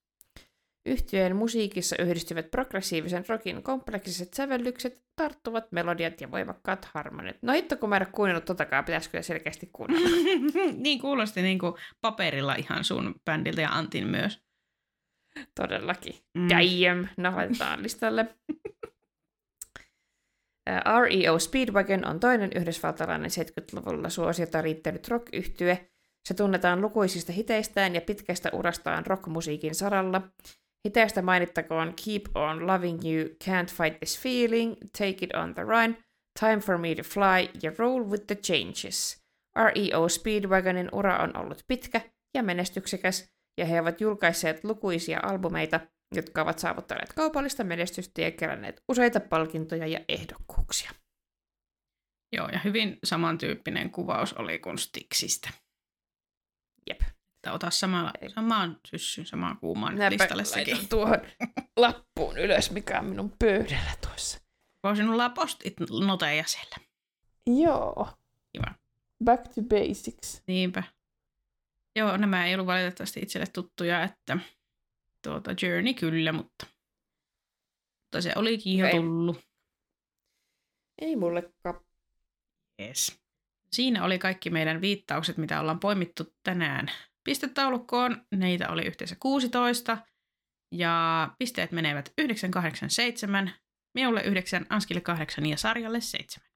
Yhtyeen musiikissa yhdistyvät progressiivisen rockin kompleksiset sävellykset, tarttuvat melodiat ja voimakkaat harmoniat. No hitto, kun mä en ole kuunnellut totakaan, pitäisi kyllä selkeästi kuunnella. niin kuulosti niin kuin paperilla ihan sun bändiltä ja Antin myös. Todellakin. Mm. Damn. No, laitetaan listalle. REO Speedwagon on toinen yhdysvaltalainen 70-luvulla suosiota riittänyt rock -yhtye. Se tunnetaan lukuisista hiteistään ja pitkästä urastaan rockmusiikin saralla. Hiteistä mainittakoon Keep on Loving You, Can't Fight This Feeling, Take It on the Run, Time for Me to Fly ja Roll with the Changes. REO Speedwagonin ura on ollut pitkä ja menestyksekäs, ja he ovat julkaisseet lukuisia albumeita, jotka ovat saavuttaneet kaupallista menestystä ja keränneet useita palkintoja ja ehdokkuuksia. Joo, ja hyvin samantyyppinen kuvaus oli kuin Stixistä. Jep. Että ota samalla, samaan syssyyn, samaan kuumaan Näpä listalle sekin. tuohon lappuun ylös, mikä on minun pöydällä tuossa. Voisin olla postit noteja siellä. Joo. Kiva. Back to basics. Niinpä. Joo, nämä ei ollut valitettavasti itselle tuttuja, että tuota Journey kyllä, mutta, mutta se olikin jo tullut. Ei mullekaan. Yes. Siinä oli kaikki meidän viittaukset, mitä ollaan poimittu tänään pistetaulukkoon. Neitä oli yhteensä 16. Ja pisteet menevät 987, minulle 9, Anskille 8 ja Sarjalle 7.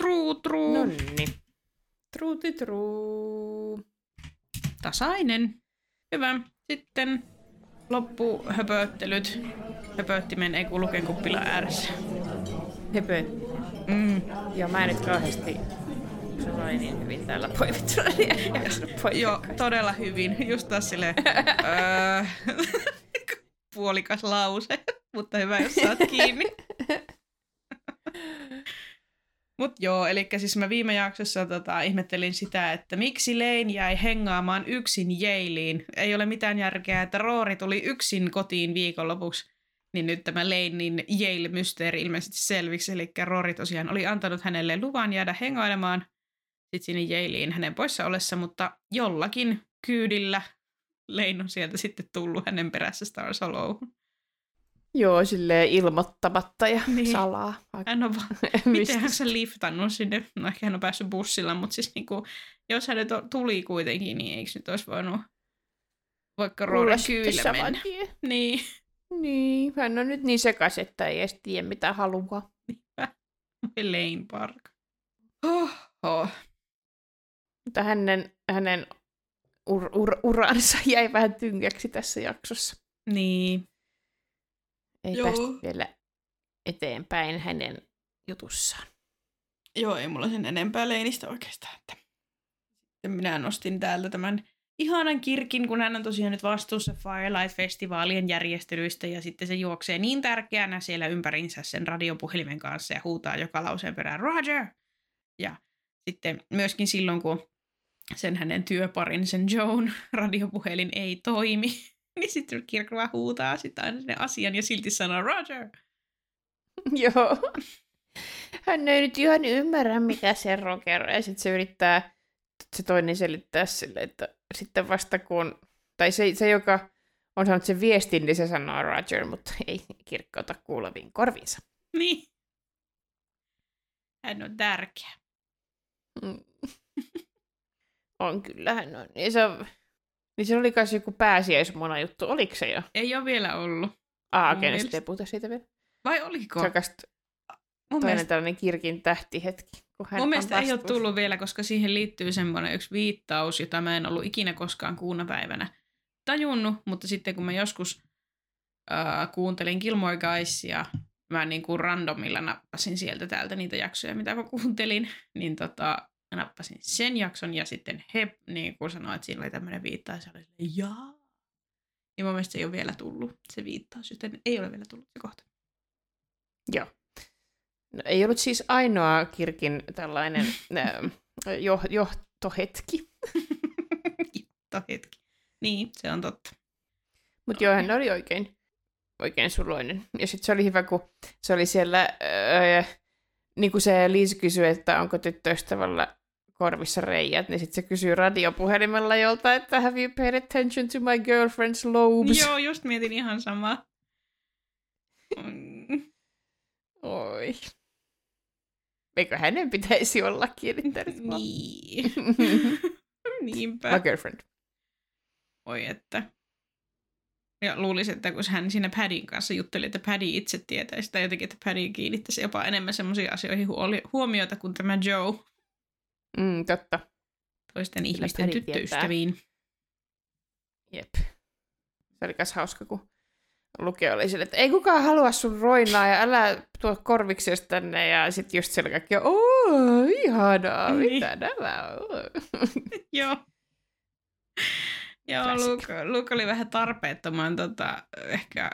True, true. No niin. Truuti truu. Tasainen. Hyvä. Sitten loppuhöpöttelyt. Höpöttimen ei kuulu kuppila ääressä. Höpö. Mm. Joo, mä en nyt kauheasti sulla oli niin hyvin täällä poimia Joo, todella hyvin. Just taas silleen, öö, puolikas lause, mutta hyvä, jos saat kiinni. Mut joo, eli siis mä viime jaksossa tota, ihmettelin sitä, että miksi Lane jäi hengaamaan yksin Jailiin. Ei ole mitään järkeä, että Roori tuli yksin kotiin viikonlopuksi. Niin nyt tämä Lanein Yale-mysteeri ilmeisesti selviksi. Eli Roori tosiaan oli antanut hänelle luvan jäädä hengailemaan sit sinne Jailiin hänen poissa ollessa, mutta jollakin kyydillä Lane on sieltä sitten tullut hänen perässä Star Soloon. Joo, silleen ilmoittamatta ja Niin. salaa. Aika Hän on vaan Miten hän se liftannut sinne? No ehkä hän on päässyt bussilla, mutta siis niinku, jos hän nyt tuli kuitenkin, niin eikö nyt olisi voinut vaikka sitten kyydillä mennä? Niin. Niin, hän on nyt niin sekas, että ei edes tiedä mitä haluaa. Lane Park. Oho. Mutta hänen, hänen ur, ur, uransa jäi vähän tynkäksi tässä jaksossa. Niin. ei Joo. päästä vielä eteenpäin hänen jutussaan. Joo, ei mulla sen enempää Leinistä oikeastaan. Että. Sitten minä nostin täältä tämän ihanan kirkin, kun hän on tosiaan nyt vastuussa Firelight-festivaalien järjestelyistä ja sitten se juoksee niin tärkeänä siellä ympärinsä sen radiopuhelimen kanssa ja huutaa joka lauseen perään Roger! Ja sitten myöskin silloin, kun sen hänen työparin, sen Joan radiopuhelin ei toimi, niin sitten Kirk vaan huutaa sitä asian ja silti sanoo Roger! Joo. Hän ei nyt ihan ymmärrä, mikä se Roger. Ja sitten se yrittää, se toinen selittää sille, että sitten vasta kun, tai se, se joka on saanut sen viestin, niin se sanoo Roger, mutta ei kirkko ota kuuleviin korviinsa. Niin. Hän on tärkeä. Mm. On kyllä, hän on. Ja se, niin se oli kai joku pääsiäismona juttu, oliko se jo? Ei ole vielä ollut. Ah, okei, no mielestä- sitten puhuta siitä vielä. Vai oliko? Kas mun toinen mielestä, tällainen kirkin tähtihetki. Kun hän mun mielestä ei ole tullut vielä, koska siihen liittyy semmoinen yksi viittaus, jota mä en ollut ikinä koskaan kuuna päivänä tajunnut, mutta sitten kun mä joskus äh, kuuntelin Gilmore Guysia, mä niin kuin randomilla nappasin sieltä täältä niitä jaksoja, mitä mä kuuntelin, niin tota, mä nappasin sen jakson ja sitten he niin kuin sanoi, että siinä oli tämmöinen viittaus ja oli silleen, jaa. Niin mun mielestä se ei ole vielä tullut se viittaus, joten ei ole vielä tullut se kohta. Joo. No, ei ollut siis ainoa kirkin tällainen ä, jo, johtohetki. Jotto hetki. Niin, se on totta. Mutta joo, hän oli oikein, oikein suloinen. Ja sitten se oli hyvä, kun se oli siellä, ää, niin kuin se Liisi kysyi, että onko tyttöystävällä korvissa reijät, niin sitten se kysyy radiopuhelimella jolta, että have you paid attention to my girlfriend's lobes? Joo, just mietin ihan samaa. Mm, Oi. Eikö hänen pitäisi olla kiinnittänyt niin. Niinpä. My girlfriend. Oi että. Ja luulisin, että kun hän siinä Padin kanssa jutteli, että Paddy itse tietäisi tai jotenkin, että Paddy kiinnittäisi jopa enemmän semmoisiin asioihin huoli- huomiota kuin tämä Joe Mm, totta. toisten ihmisten tietää. tyttöystäviin. Jep. Se oli kas hauska, kun lukija oli sille, että ei kukaan halua sun roinaa ja älä tuo korviksi tänne. Ja sitten just siellä kaikki, ooo, ihanaa, Niin. mitä nämä on. Joo. Joo. Luke, Luke oli vähän tarpeettoman tota, ehkä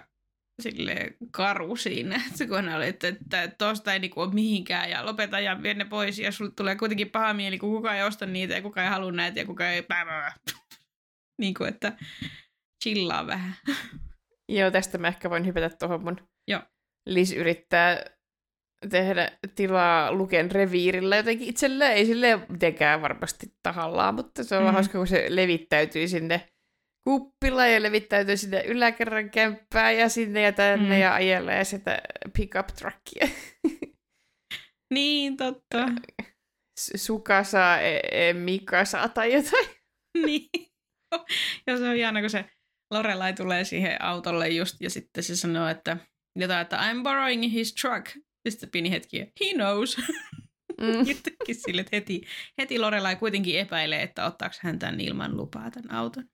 sille karu siinä, että kun hän oli, että, että tuosta ei niinku ole mihinkään ja lopeta ja vie ne pois ja sulle tulee kuitenkin paha mieli, kun kukaan ei osta niitä ja kukaan ei halua näitä ja kukaan ei... niin kuin, että chillaa vähän. Joo, tästä mä ehkä voin hypätä tuohon mun. Joo. Liz yrittää tehdä tilaa Luken reviirillä jotenkin itselleen. Ei sille mitenkään varmasti tahallaan, mutta se on mm. Mhm. hauska, kun se levittäytyy sinne kuppila ja levittäytyy sinne yläkerran kämppään ja sinne ja tänne Mm. ja ajelee sitä pick-up truckia. Niin, totta. S- Sukasa, e- e- Mikasa tai jotain. niin. Ja se on ihana, kun se Lorelai tulee siihen autolle just, ja sitten se sanoo, että jotain, että I'm borrowing his truck. Ja sitten pieni hetki, he knows. Mm. Jotenkin sille, että heti, heti Lorelai kuitenkin epäilee, että ottaako hän tämän ilman lupaa tämän auton.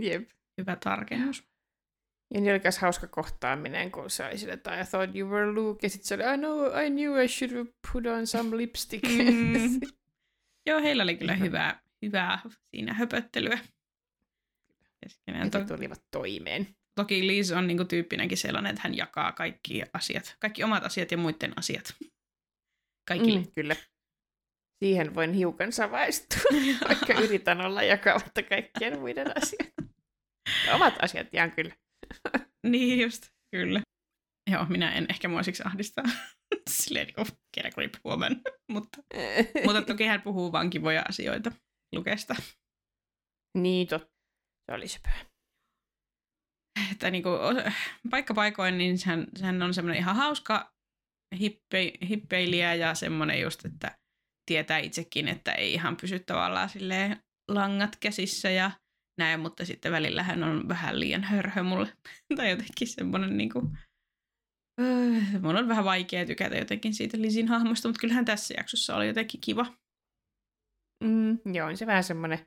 Jep. Hyvä tarkennus. Ja niin oli myös hauska kohtaaminen, kun se oli sille, että I thought you were Luke, ja sitten se oli, I know, I knew I should have put on some lipstick. Mm. Joo, heillä oli kyllä hyvää, hyvää siinä höpöttelyä. Keskenään. ja To- tulivat toimeen. toki Liz on niinku tyyppinenkin sellainen, että hän jakaa kaikki asiat, kaikki omat asiat ja muiden asiat. Kaikille. Mm, kyllä. Siihen voin hiukan savaistua, vaikka yritän olla jakamatta kaikkien muiden asioita. Ja omat asiat jään kyllä. Niin just, kyllä. Joo, minä en ehkä muisiksi ahdistaa. Silleen niin kuin grip woman. mutta, mutta toki hän puhuu vaan kivoja asioita Lukesta. niin, totta. Se oli se pyhä. Että niin kuin, paikka paikoin, niin hän, hän on semmoinen ihan hauska hippe, hippeilijä ja semmoinen just, että tietää itsekin, että ei ihan pysy tavallaan silleen langat käsissä ja näin, mutta sitten välillä hän on vähän liian hörhö mulle. tai jotenkin semmoinen niin kuin, öö, mun on vähän vaikea tykätä jotenkin siitä Lisin hahmosta, mutta kyllähän tässä jaksossa oli jotenkin kiva. Mm, joo, on se vähän semmoinen...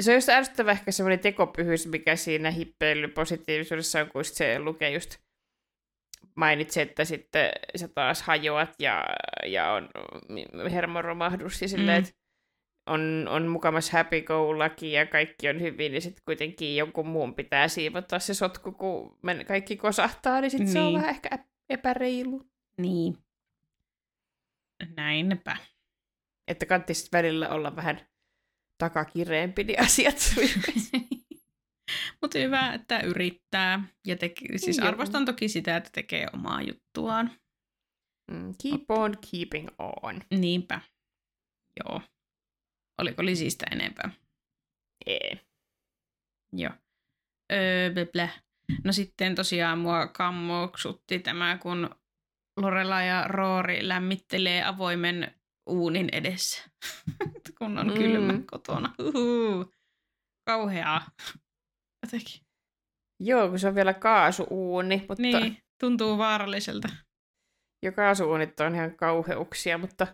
se on just ärsyttävä ehkä semmoinen tekopyhyys, mikä siinä hippeily positiivisuudessa on, kun se lukee just mainitsi, että sitten sä taas hajoat ja, ja on hermoromahdus ja silleen, mm. että on, on mukamas happy go lucky ja kaikki on hyvin, niin sitten kuitenkin jonkun muun pitää siivota se sotku, kun men kaikki kosahtaa, niin sitten niin. se on niin. vähän ehkä epäreilu. Niin. Näinpä. Että kannattaisi välillä olla vähän takakireempi niin asiat Mutta hyvä, että yrittää. Ja teke, siis Joo. arvostan toki sitä, että tekee omaa juttuaan. Mm, keep on keeping on. Niinpä. Joo. Oliko lisistä enempää? Ei. Joo. Öö. No sitten tosiaan mua kammoksutti tämä, kun Lorela ja Roori lämmittelee avoimen uunin edessä, kun on mm. kylmä kotona. Uhuhu. Kauheaa. Jotenkin. Joo, kun se on vielä kaasuuuni. Mutta... Niin, tuntuu vaaralliselta. Jo kaasuunit on ihan kauheuksia, mutta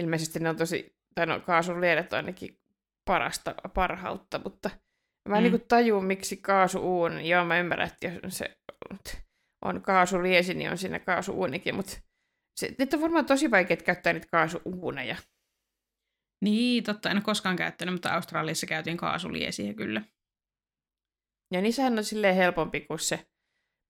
ilmeisesti ne on tosi, tai no kaasuliedet on ainakin parasta, parhautta, mutta mä en mm. niin tajua, miksi kaasuuuni, joo mä ymmärrän, että jos se on kaasuliesi, niin on siinä kaasuunikin, mutta se, nyt on varmaan tosi vaikea käyttää niitä kaasuuneja. Niin, totta. En ole koskaan käyttänyt, mutta Australiassa käytiin kaasuliesiä kyllä. Ja niissähän on silleen helpompi, kun se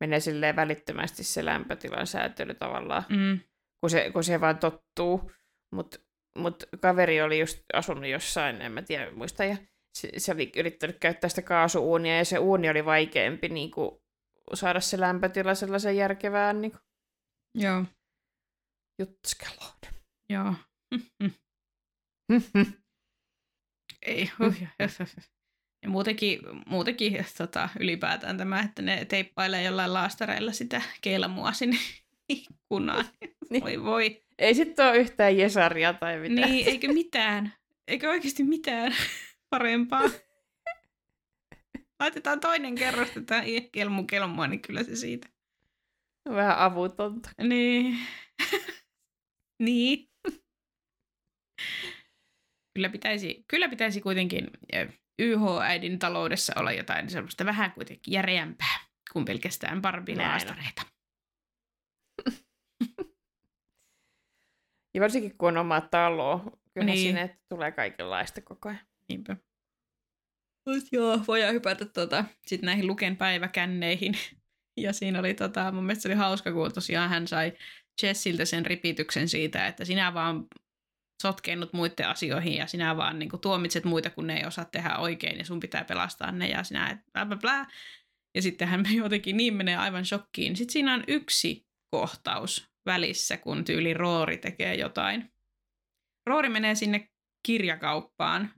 menee silleen välittömästi se lämpötilan säätely tavallaan, mm. kun, se, kun se vaan tottuu. Mutta mut kaveri oli just asunut jossain, en mä tiedä, muista, ja se, se oli yrittänyt käyttää sitä kaasuunia, ja se uuni oli vaikeampi niin kuin, saada se lämpötila sellaisen järkevään niin kuin, Joo. juttuskeloon. Joo. Ei, ja muutenkin, muutenkin tota, ylipäätään tämä, että ne teippailee jollain laastareilla sitä keilamua sinne ikkunaan. Niin. Voi voi. Ei sitten ole yhtään jesaria tai mitään. Niin, eikö mitään. Eikö oikeasti mitään parempaa. Laitetaan toinen kerros tätä kelmu kelmua, niin kyllä se siitä. Vähän avutonta. Niin. niin. kyllä, pitäisi, kyllä pitäisi kuitenkin YH-äidin taloudessa olla jotain sellaista vähän kuitenkin järeämpää kuin pelkästään barbilaastareita. Ja varsinkin kun on oma talo, kyllä niin. sinne tulee kaikenlaista koko ajan. Niinpä. Mut joo, voidaan hypätä tota, sit näihin Luken päiväkänneihin. Ja siinä oli tota, mun mielestä se oli hauska, kun tosiaan hän sai Jessiltä sen ripityksen siitä, että sinä vaan sotkeenut muiden asioihin ja sinä vaan niin kuin, tuomitset muita, kun ne ei osaa tehdä oikein ja sun pitää pelastaa ne ja sinä et bla bla bla. Ja sitten hän jotenkin niin menee aivan shokkiin. Sitten siinä on yksi kohtaus välissä, kun tyyli Roori tekee jotain. Roori menee sinne kirjakauppaan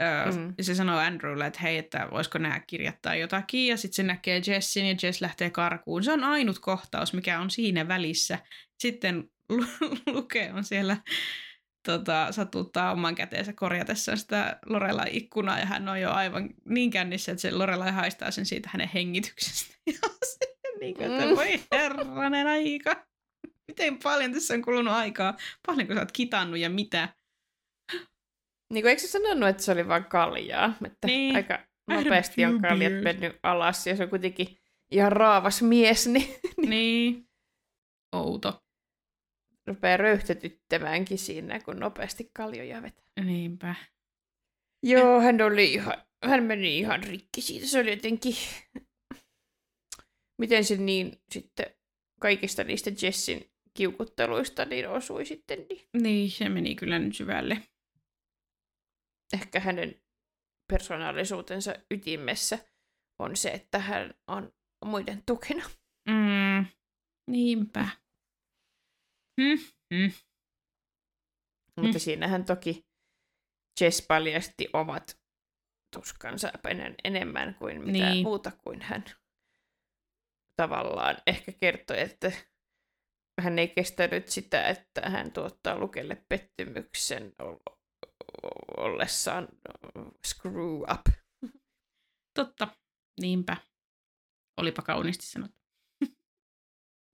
Öö, mm. Se sanoo Andrewlle, että hei, että voisiko nämä kirjattaa jotakin. Ja sitten se näkee Jessin ja Jess lähtee karkuun. Se on ainut kohtaus, mikä on siinä välissä. Sitten Luke on siellä tota, satuttaa oman käteensä korjatessa sitä Lorelai ikkunaa ja hän on jo aivan niin kännissä, että se Lorelai haistaa sen siitä hänen hengityksestä. Ja niin kuin, että mm. voi herranen aika. Miten paljon tässä on kulunut aikaa? Paljonko sä oot kitannut ja mitä? Niin kuin, eikö sanonut, että se oli vain kaljaa? Että niin. aika nopeasti on kaljat mennyt alas ja se on kuitenkin ihan raavas mies. Niin, niin. outo. Rupeaa röyhtätyttämäänkin siinä, kun nopeasti kaljoja vetää. Niinpä. Joo, hän oli ihan, hän meni ihan rikki siitä. Se oli jotenkin, miten se niin sitten kaikista niistä Jessin kiukutteluista niin osui sitten. Niin, niin se meni kyllä nyt syvälle ehkä hänen persoonallisuutensa ytimessä on se, että hän on muiden tukena. Mm, niinpä. Hmm, hmm. Mutta hmm. siinähän toki Jess paljasti omat tuskansa enemmän kuin mitä niin. muuta kuin hän tavallaan ehkä kertoi, että hän ei kestänyt sitä, että hän tuottaa Lukelle pettymyksen ollessaan screw up. Totta, niinpä. Olipa kauniisti sanottu.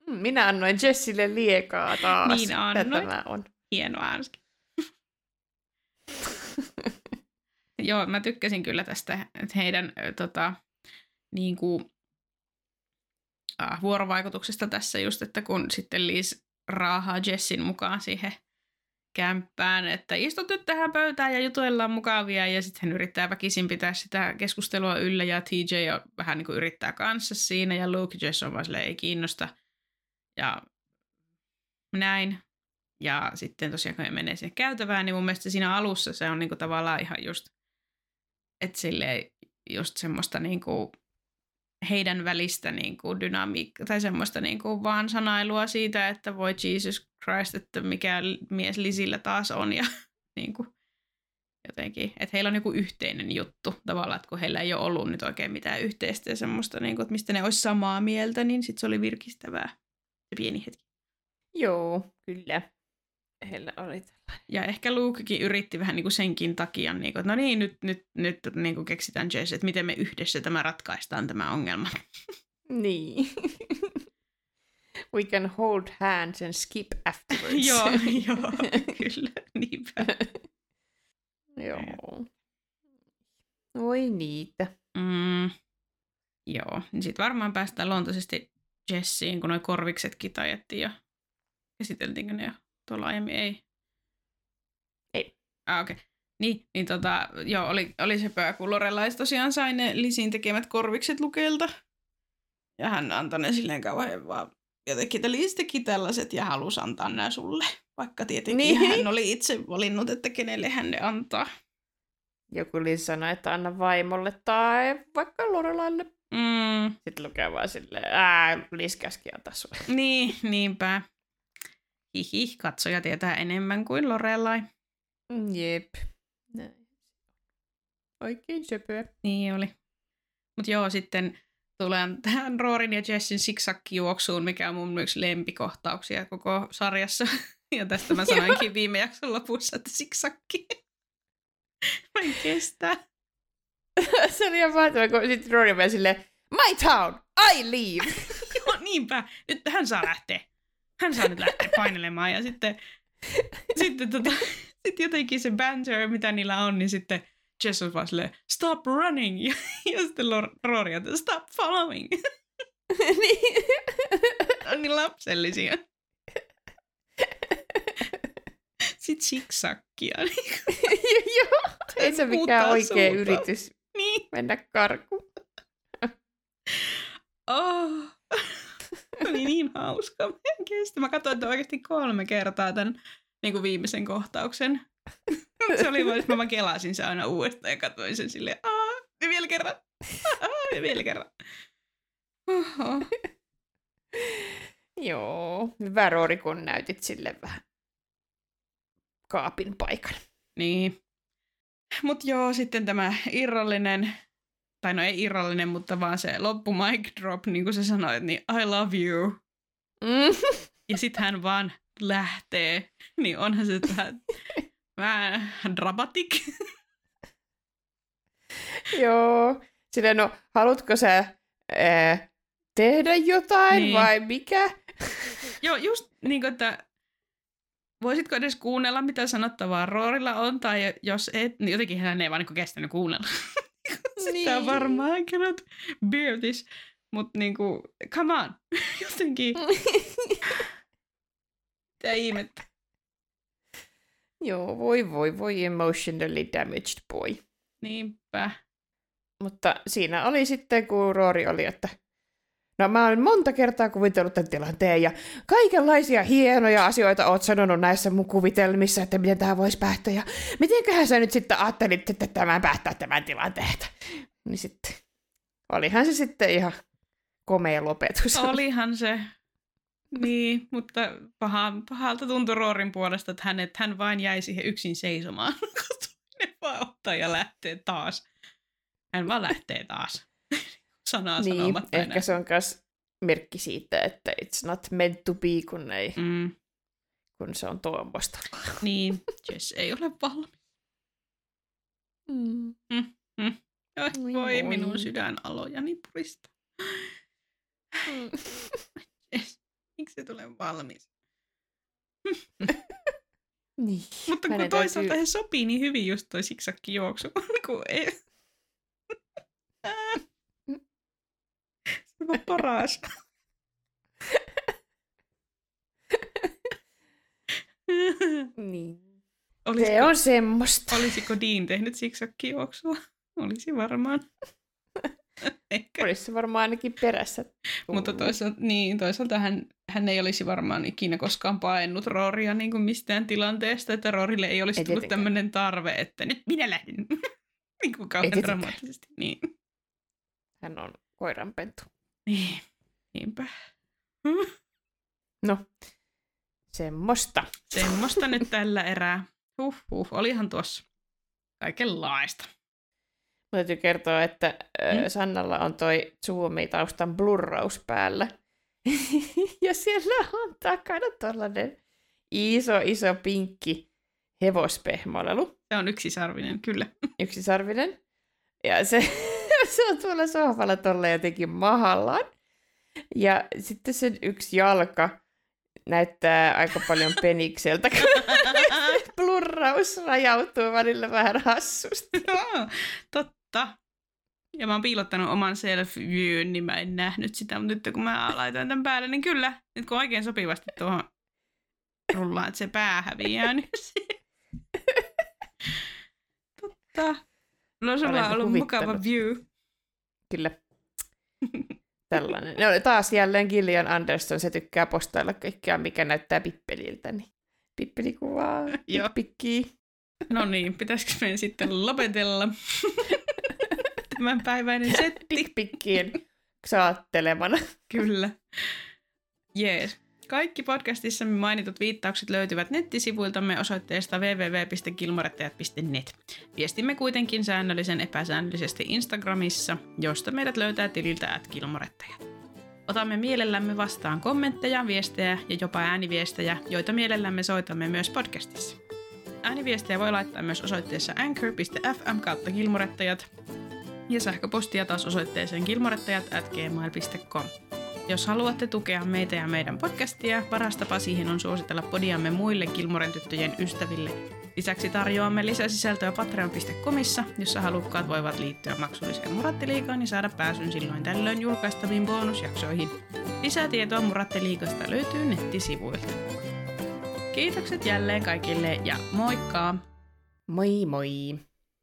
Mm, minä annoin Jessille liekaa taas. Niin annoit. Tämä on. Hienoa Anski. joo, mä tykkäsin kyllä tästä, että heidän tota, niin kuin, äh, vuorovaikutuksesta tässä just, että kun sitten Liz raahaa Jessin mukaan siihen kämppään, että istut nyt tähän pöytään ja jutuillaan mukavia ja sitten hän yrittää väkisin pitää sitä keskustelua yllä ja TJ vähän niin kuin yrittää kanssa siinä ja Luke Jess on vaan silleen, ei kiinnosta ja näin. Ja sitten tosiaan kun menee sinne käytävään, niin mun mielestä siinä alussa se on niin kuin tavallaan ihan just, että silleen just semmoista niin kuin heidän välistä niin kuin dynamiikkaa tai semmoista niin kuin vaan sanailua siitä, että voi Jesus Christ, että mikä mies Lisillä taas on ja niin kuin jotenkin, että heillä on joku yhteinen juttu tavallaan, että kun heillä ei ole ollut nyt oikein mitään yhteistä ja semmoista, niin kuin, että mistä ne olisi samaa mieltä, niin sitten se oli virkistävää se pieni hetki. Joo, kyllä. Heillä oli tällainen. Ja ehkä Lukekin yritti vähän niin kuin senkin takia, niin kuin, että no niin, nyt, nyt, nyt niin kuin keksitään Jess, että miten me yhdessä tämä ratkaistaan tämä ongelma. Niin. We can hold hands and skip afterwards. joo, joo, kyllä, niinpä. Joo. Oi niitä. Mm, joo, niin sitten varmaan päästään luontoisesti Jessiin, kun noi korviksetkin tajettiin ja käsiteltiinkö ne jo tuolla aiemmin? Ei. Ei. Ah, okei. Okay. Niin, niin tota, joo, oli, oli se pöä, kun Lorelais tosiaan sai ne Lisin tekemät korvikset Lukelta. Ja hän antoi ne silleen kauhean vaan jotenkin, että Lis teki tällaiset ja halusi antaa nämä sulle. Vaikka tietenkin Niin. hän oli itse valinnut, että kenelle hän ne antaa. Joku Liz sanoi, että anna vaimolle tai vaikka Lorelaille. Mm, Sitten lukee vaan silleen, ää, Liz käski antaa sulle. niin, niinpä. Hihi, katsoja tietää enemmän kuin Lorelai. Mm, Jep. Näin. Oikein söpöä. Niin oli. Mutta joo, sitten tulen tähän Roorin ja Jessin siksakkijuoksuun, mikä on mun yksi lempikohtauksia koko sarjassa. Ja tästä mä sanoinkin viime jakson lopussa, että siksakki. Mä en kestä. se oli ihan mahtavaa, kun sitten Rory meni silleen, my town, I leave. Joo, niinpä. Nyt hän saa lähteä. Hän saa nyt lähteä painelemaan. Ja sitten, sitten, tota, sitten jotenkin se banter, mitä niillä on, niin sitten Jess on vaan silleen, stop running. Ja, ja sitten Rory on, stop following. niin. on niin lapsellisia. Sitten siksakkia. Joo, ei se mikään oikea suuntaa. yritys niin. mennä karkuun. Oh. Oli niin hauska. Mä en kestä. Mä katsoin tämän oikeasti kolme kertaa tämän niin kuin viimeisen kohtauksen. se oli vaan, että mä vaan kelasin sen aina uudestaan ja katsoin sen silleen, aah, ja vielä kerran, aah, ja vielä kerran. Oho. Joo, hyvä Rory, kun näytit sille vähän kaapin paikan. Niin. Mut joo, sitten tämä irrallinen, tai no ei irrallinen, mutta vaan se loppu mic drop, niin kuin sä sanoit, niin I love you. Mm. Ja sitten hän vaan lähtee. Niin onhan se vähän, vähän dramatic. Joo, silleen no, haluatko sä ää, tehdä jotain niin. vai mikä? Joo, just niin kuin, että voisitko edes kuunnella, mitä sanottavaa Roorilla on, tai jos et, niin jotenkin hän ei vaan niin kestänyt kuunnella. Sitä Niin. varmaan I cannot bear this. Mutta niinku, come on, jotenkin, mitä ihmettä. Joo, voi voi voi emotionally damaged boy. Niinpä. Mutta siinä oli sitten, kun Roori oli, että no mä olen monta kertaa kuvitellut tämän tilanteen ja kaikenlaisia hienoja asioita oot sanonut näissä mun kuvitelmissa, että miten tämä voisi päättyä ja mitenköhän sä nyt sitten ajattelit, että tämä päättää tämän tilanteen. Niin sitten, olihan se sitten ihan komea lopetus. Olihan se. Niin, mutta paha, pahalta tuntui Roorin puolesta, että hän, että hän vain jäi siihen yksin seisomaan, kun toinen vaan ottaa ja lähtee taas. Hän vaan lähtee taas. Sanaa niin, sanomatta ehkä enää. se on myös merkki siitä, että it's not meant to be, kun, ei, Mm, kun se on tuommoista. niin, Jess ei ole valmis. Mm. Oi, Oi voi voi. minun sydänalojani purista. Mm. Jess, miksi se tulee valmis? Niin. Mutta kun toisaalta täytyy- he sopii niin hyvin just toi siksakki juoksu. kun ei... On paras. Niin. Olisiko, Se on semmoista. olisiko Dean tehnyt siksakki juoksua? Olisi varmaan. Ehkä. Olisi se varmaan ainakin perässä. Mutta tullut. toisaalta, niin, toisaalta hän, hän ei olisi varmaan ikinä koskaan paennut Rooria niin kuin mistään tilanteesta, että Roorille ei olisi Ei tullut tämmöinen tarve, että nyt minä lähden. niin kuin kauhean dramaattisesti. Niin. Hän on koiranpentu. Niin. Niinpä. No, semmoista. Semmoista nyt tällä erää. Huh, huh, olihan tuossa kaikenlaista. Mä täytyy kertoa, että Mm. mm. Sannalla on toi Zoomi-taustan blurraus päällä. ja siellä on takana tollanen iso, iso pinkki hevospehmolelu, Se on yksisarvinen, kyllä. yksisarvinen. Ja se, se on tuolla sohvalla tolla jotenkin mahallaan. Ja sitten sen yksi jalka näyttää aika paljon penikseltä, blurraus rajautuu välillä vähän hassusti. Joo, Totta. Ja mä oon piilottanut oman self-viewn, niin mä en nähnyt sitä, mutta nyt kun mä laitoin tämän päälle, niin kyllä, nyt kun oikein sopivasti tuohon rullaan, että se pää häviää, niin Totta. No sulla on ollut mukava view. Kyllä. Tällainen. No taas jälleen Gillian Anderson, se tykkää postailla kaikkea, mikä näyttää pippeliltä. Niin pippelikuvaa, Joo. pikkii. No niin, pitäisikö meidän sitten lopetella tämänpäiväinen setti? Dickpikkien saattelemana. Kyllä. Jees. Kaikki podcastissamme mainitut viittaukset löytyvät nettisivuiltamme osoitteesta www.kilmorettajat.net. Viestimme kuitenkin säännöllisen epäsäännöllisesti Instagramissa, josta meidät löytää tililtä at kilmorettajat. Otamme mielellämme vastaan kommentteja, viestejä ja jopa ääniviestejä, joita mielellämme soitamme myös podcastissa. Ääniviestejä voi laittaa myös osoitteessa anchor.fm kautta kilmorettajat ja sähköpostia taas osoitteeseen kilmorettajat at gmail.com. Jos haluatte tukea meitä ja meidän podcastia, paras tapa siihen on suositella podiamme muille Kilmoren tyttöjen ystäville. Lisäksi tarjoamme lisäsisältöä patreon.comissa, jossa halukkaat voivat liittyä maksulliseen Murattiliigaan ja saada pääsyn silloin tällöin julkaistaviin bonusjaksoihin. Lisää tietoa Muratteliikasta löytyy nettisivuilta. Kiitokset jälleen kaikille ja moikka! Moi moi!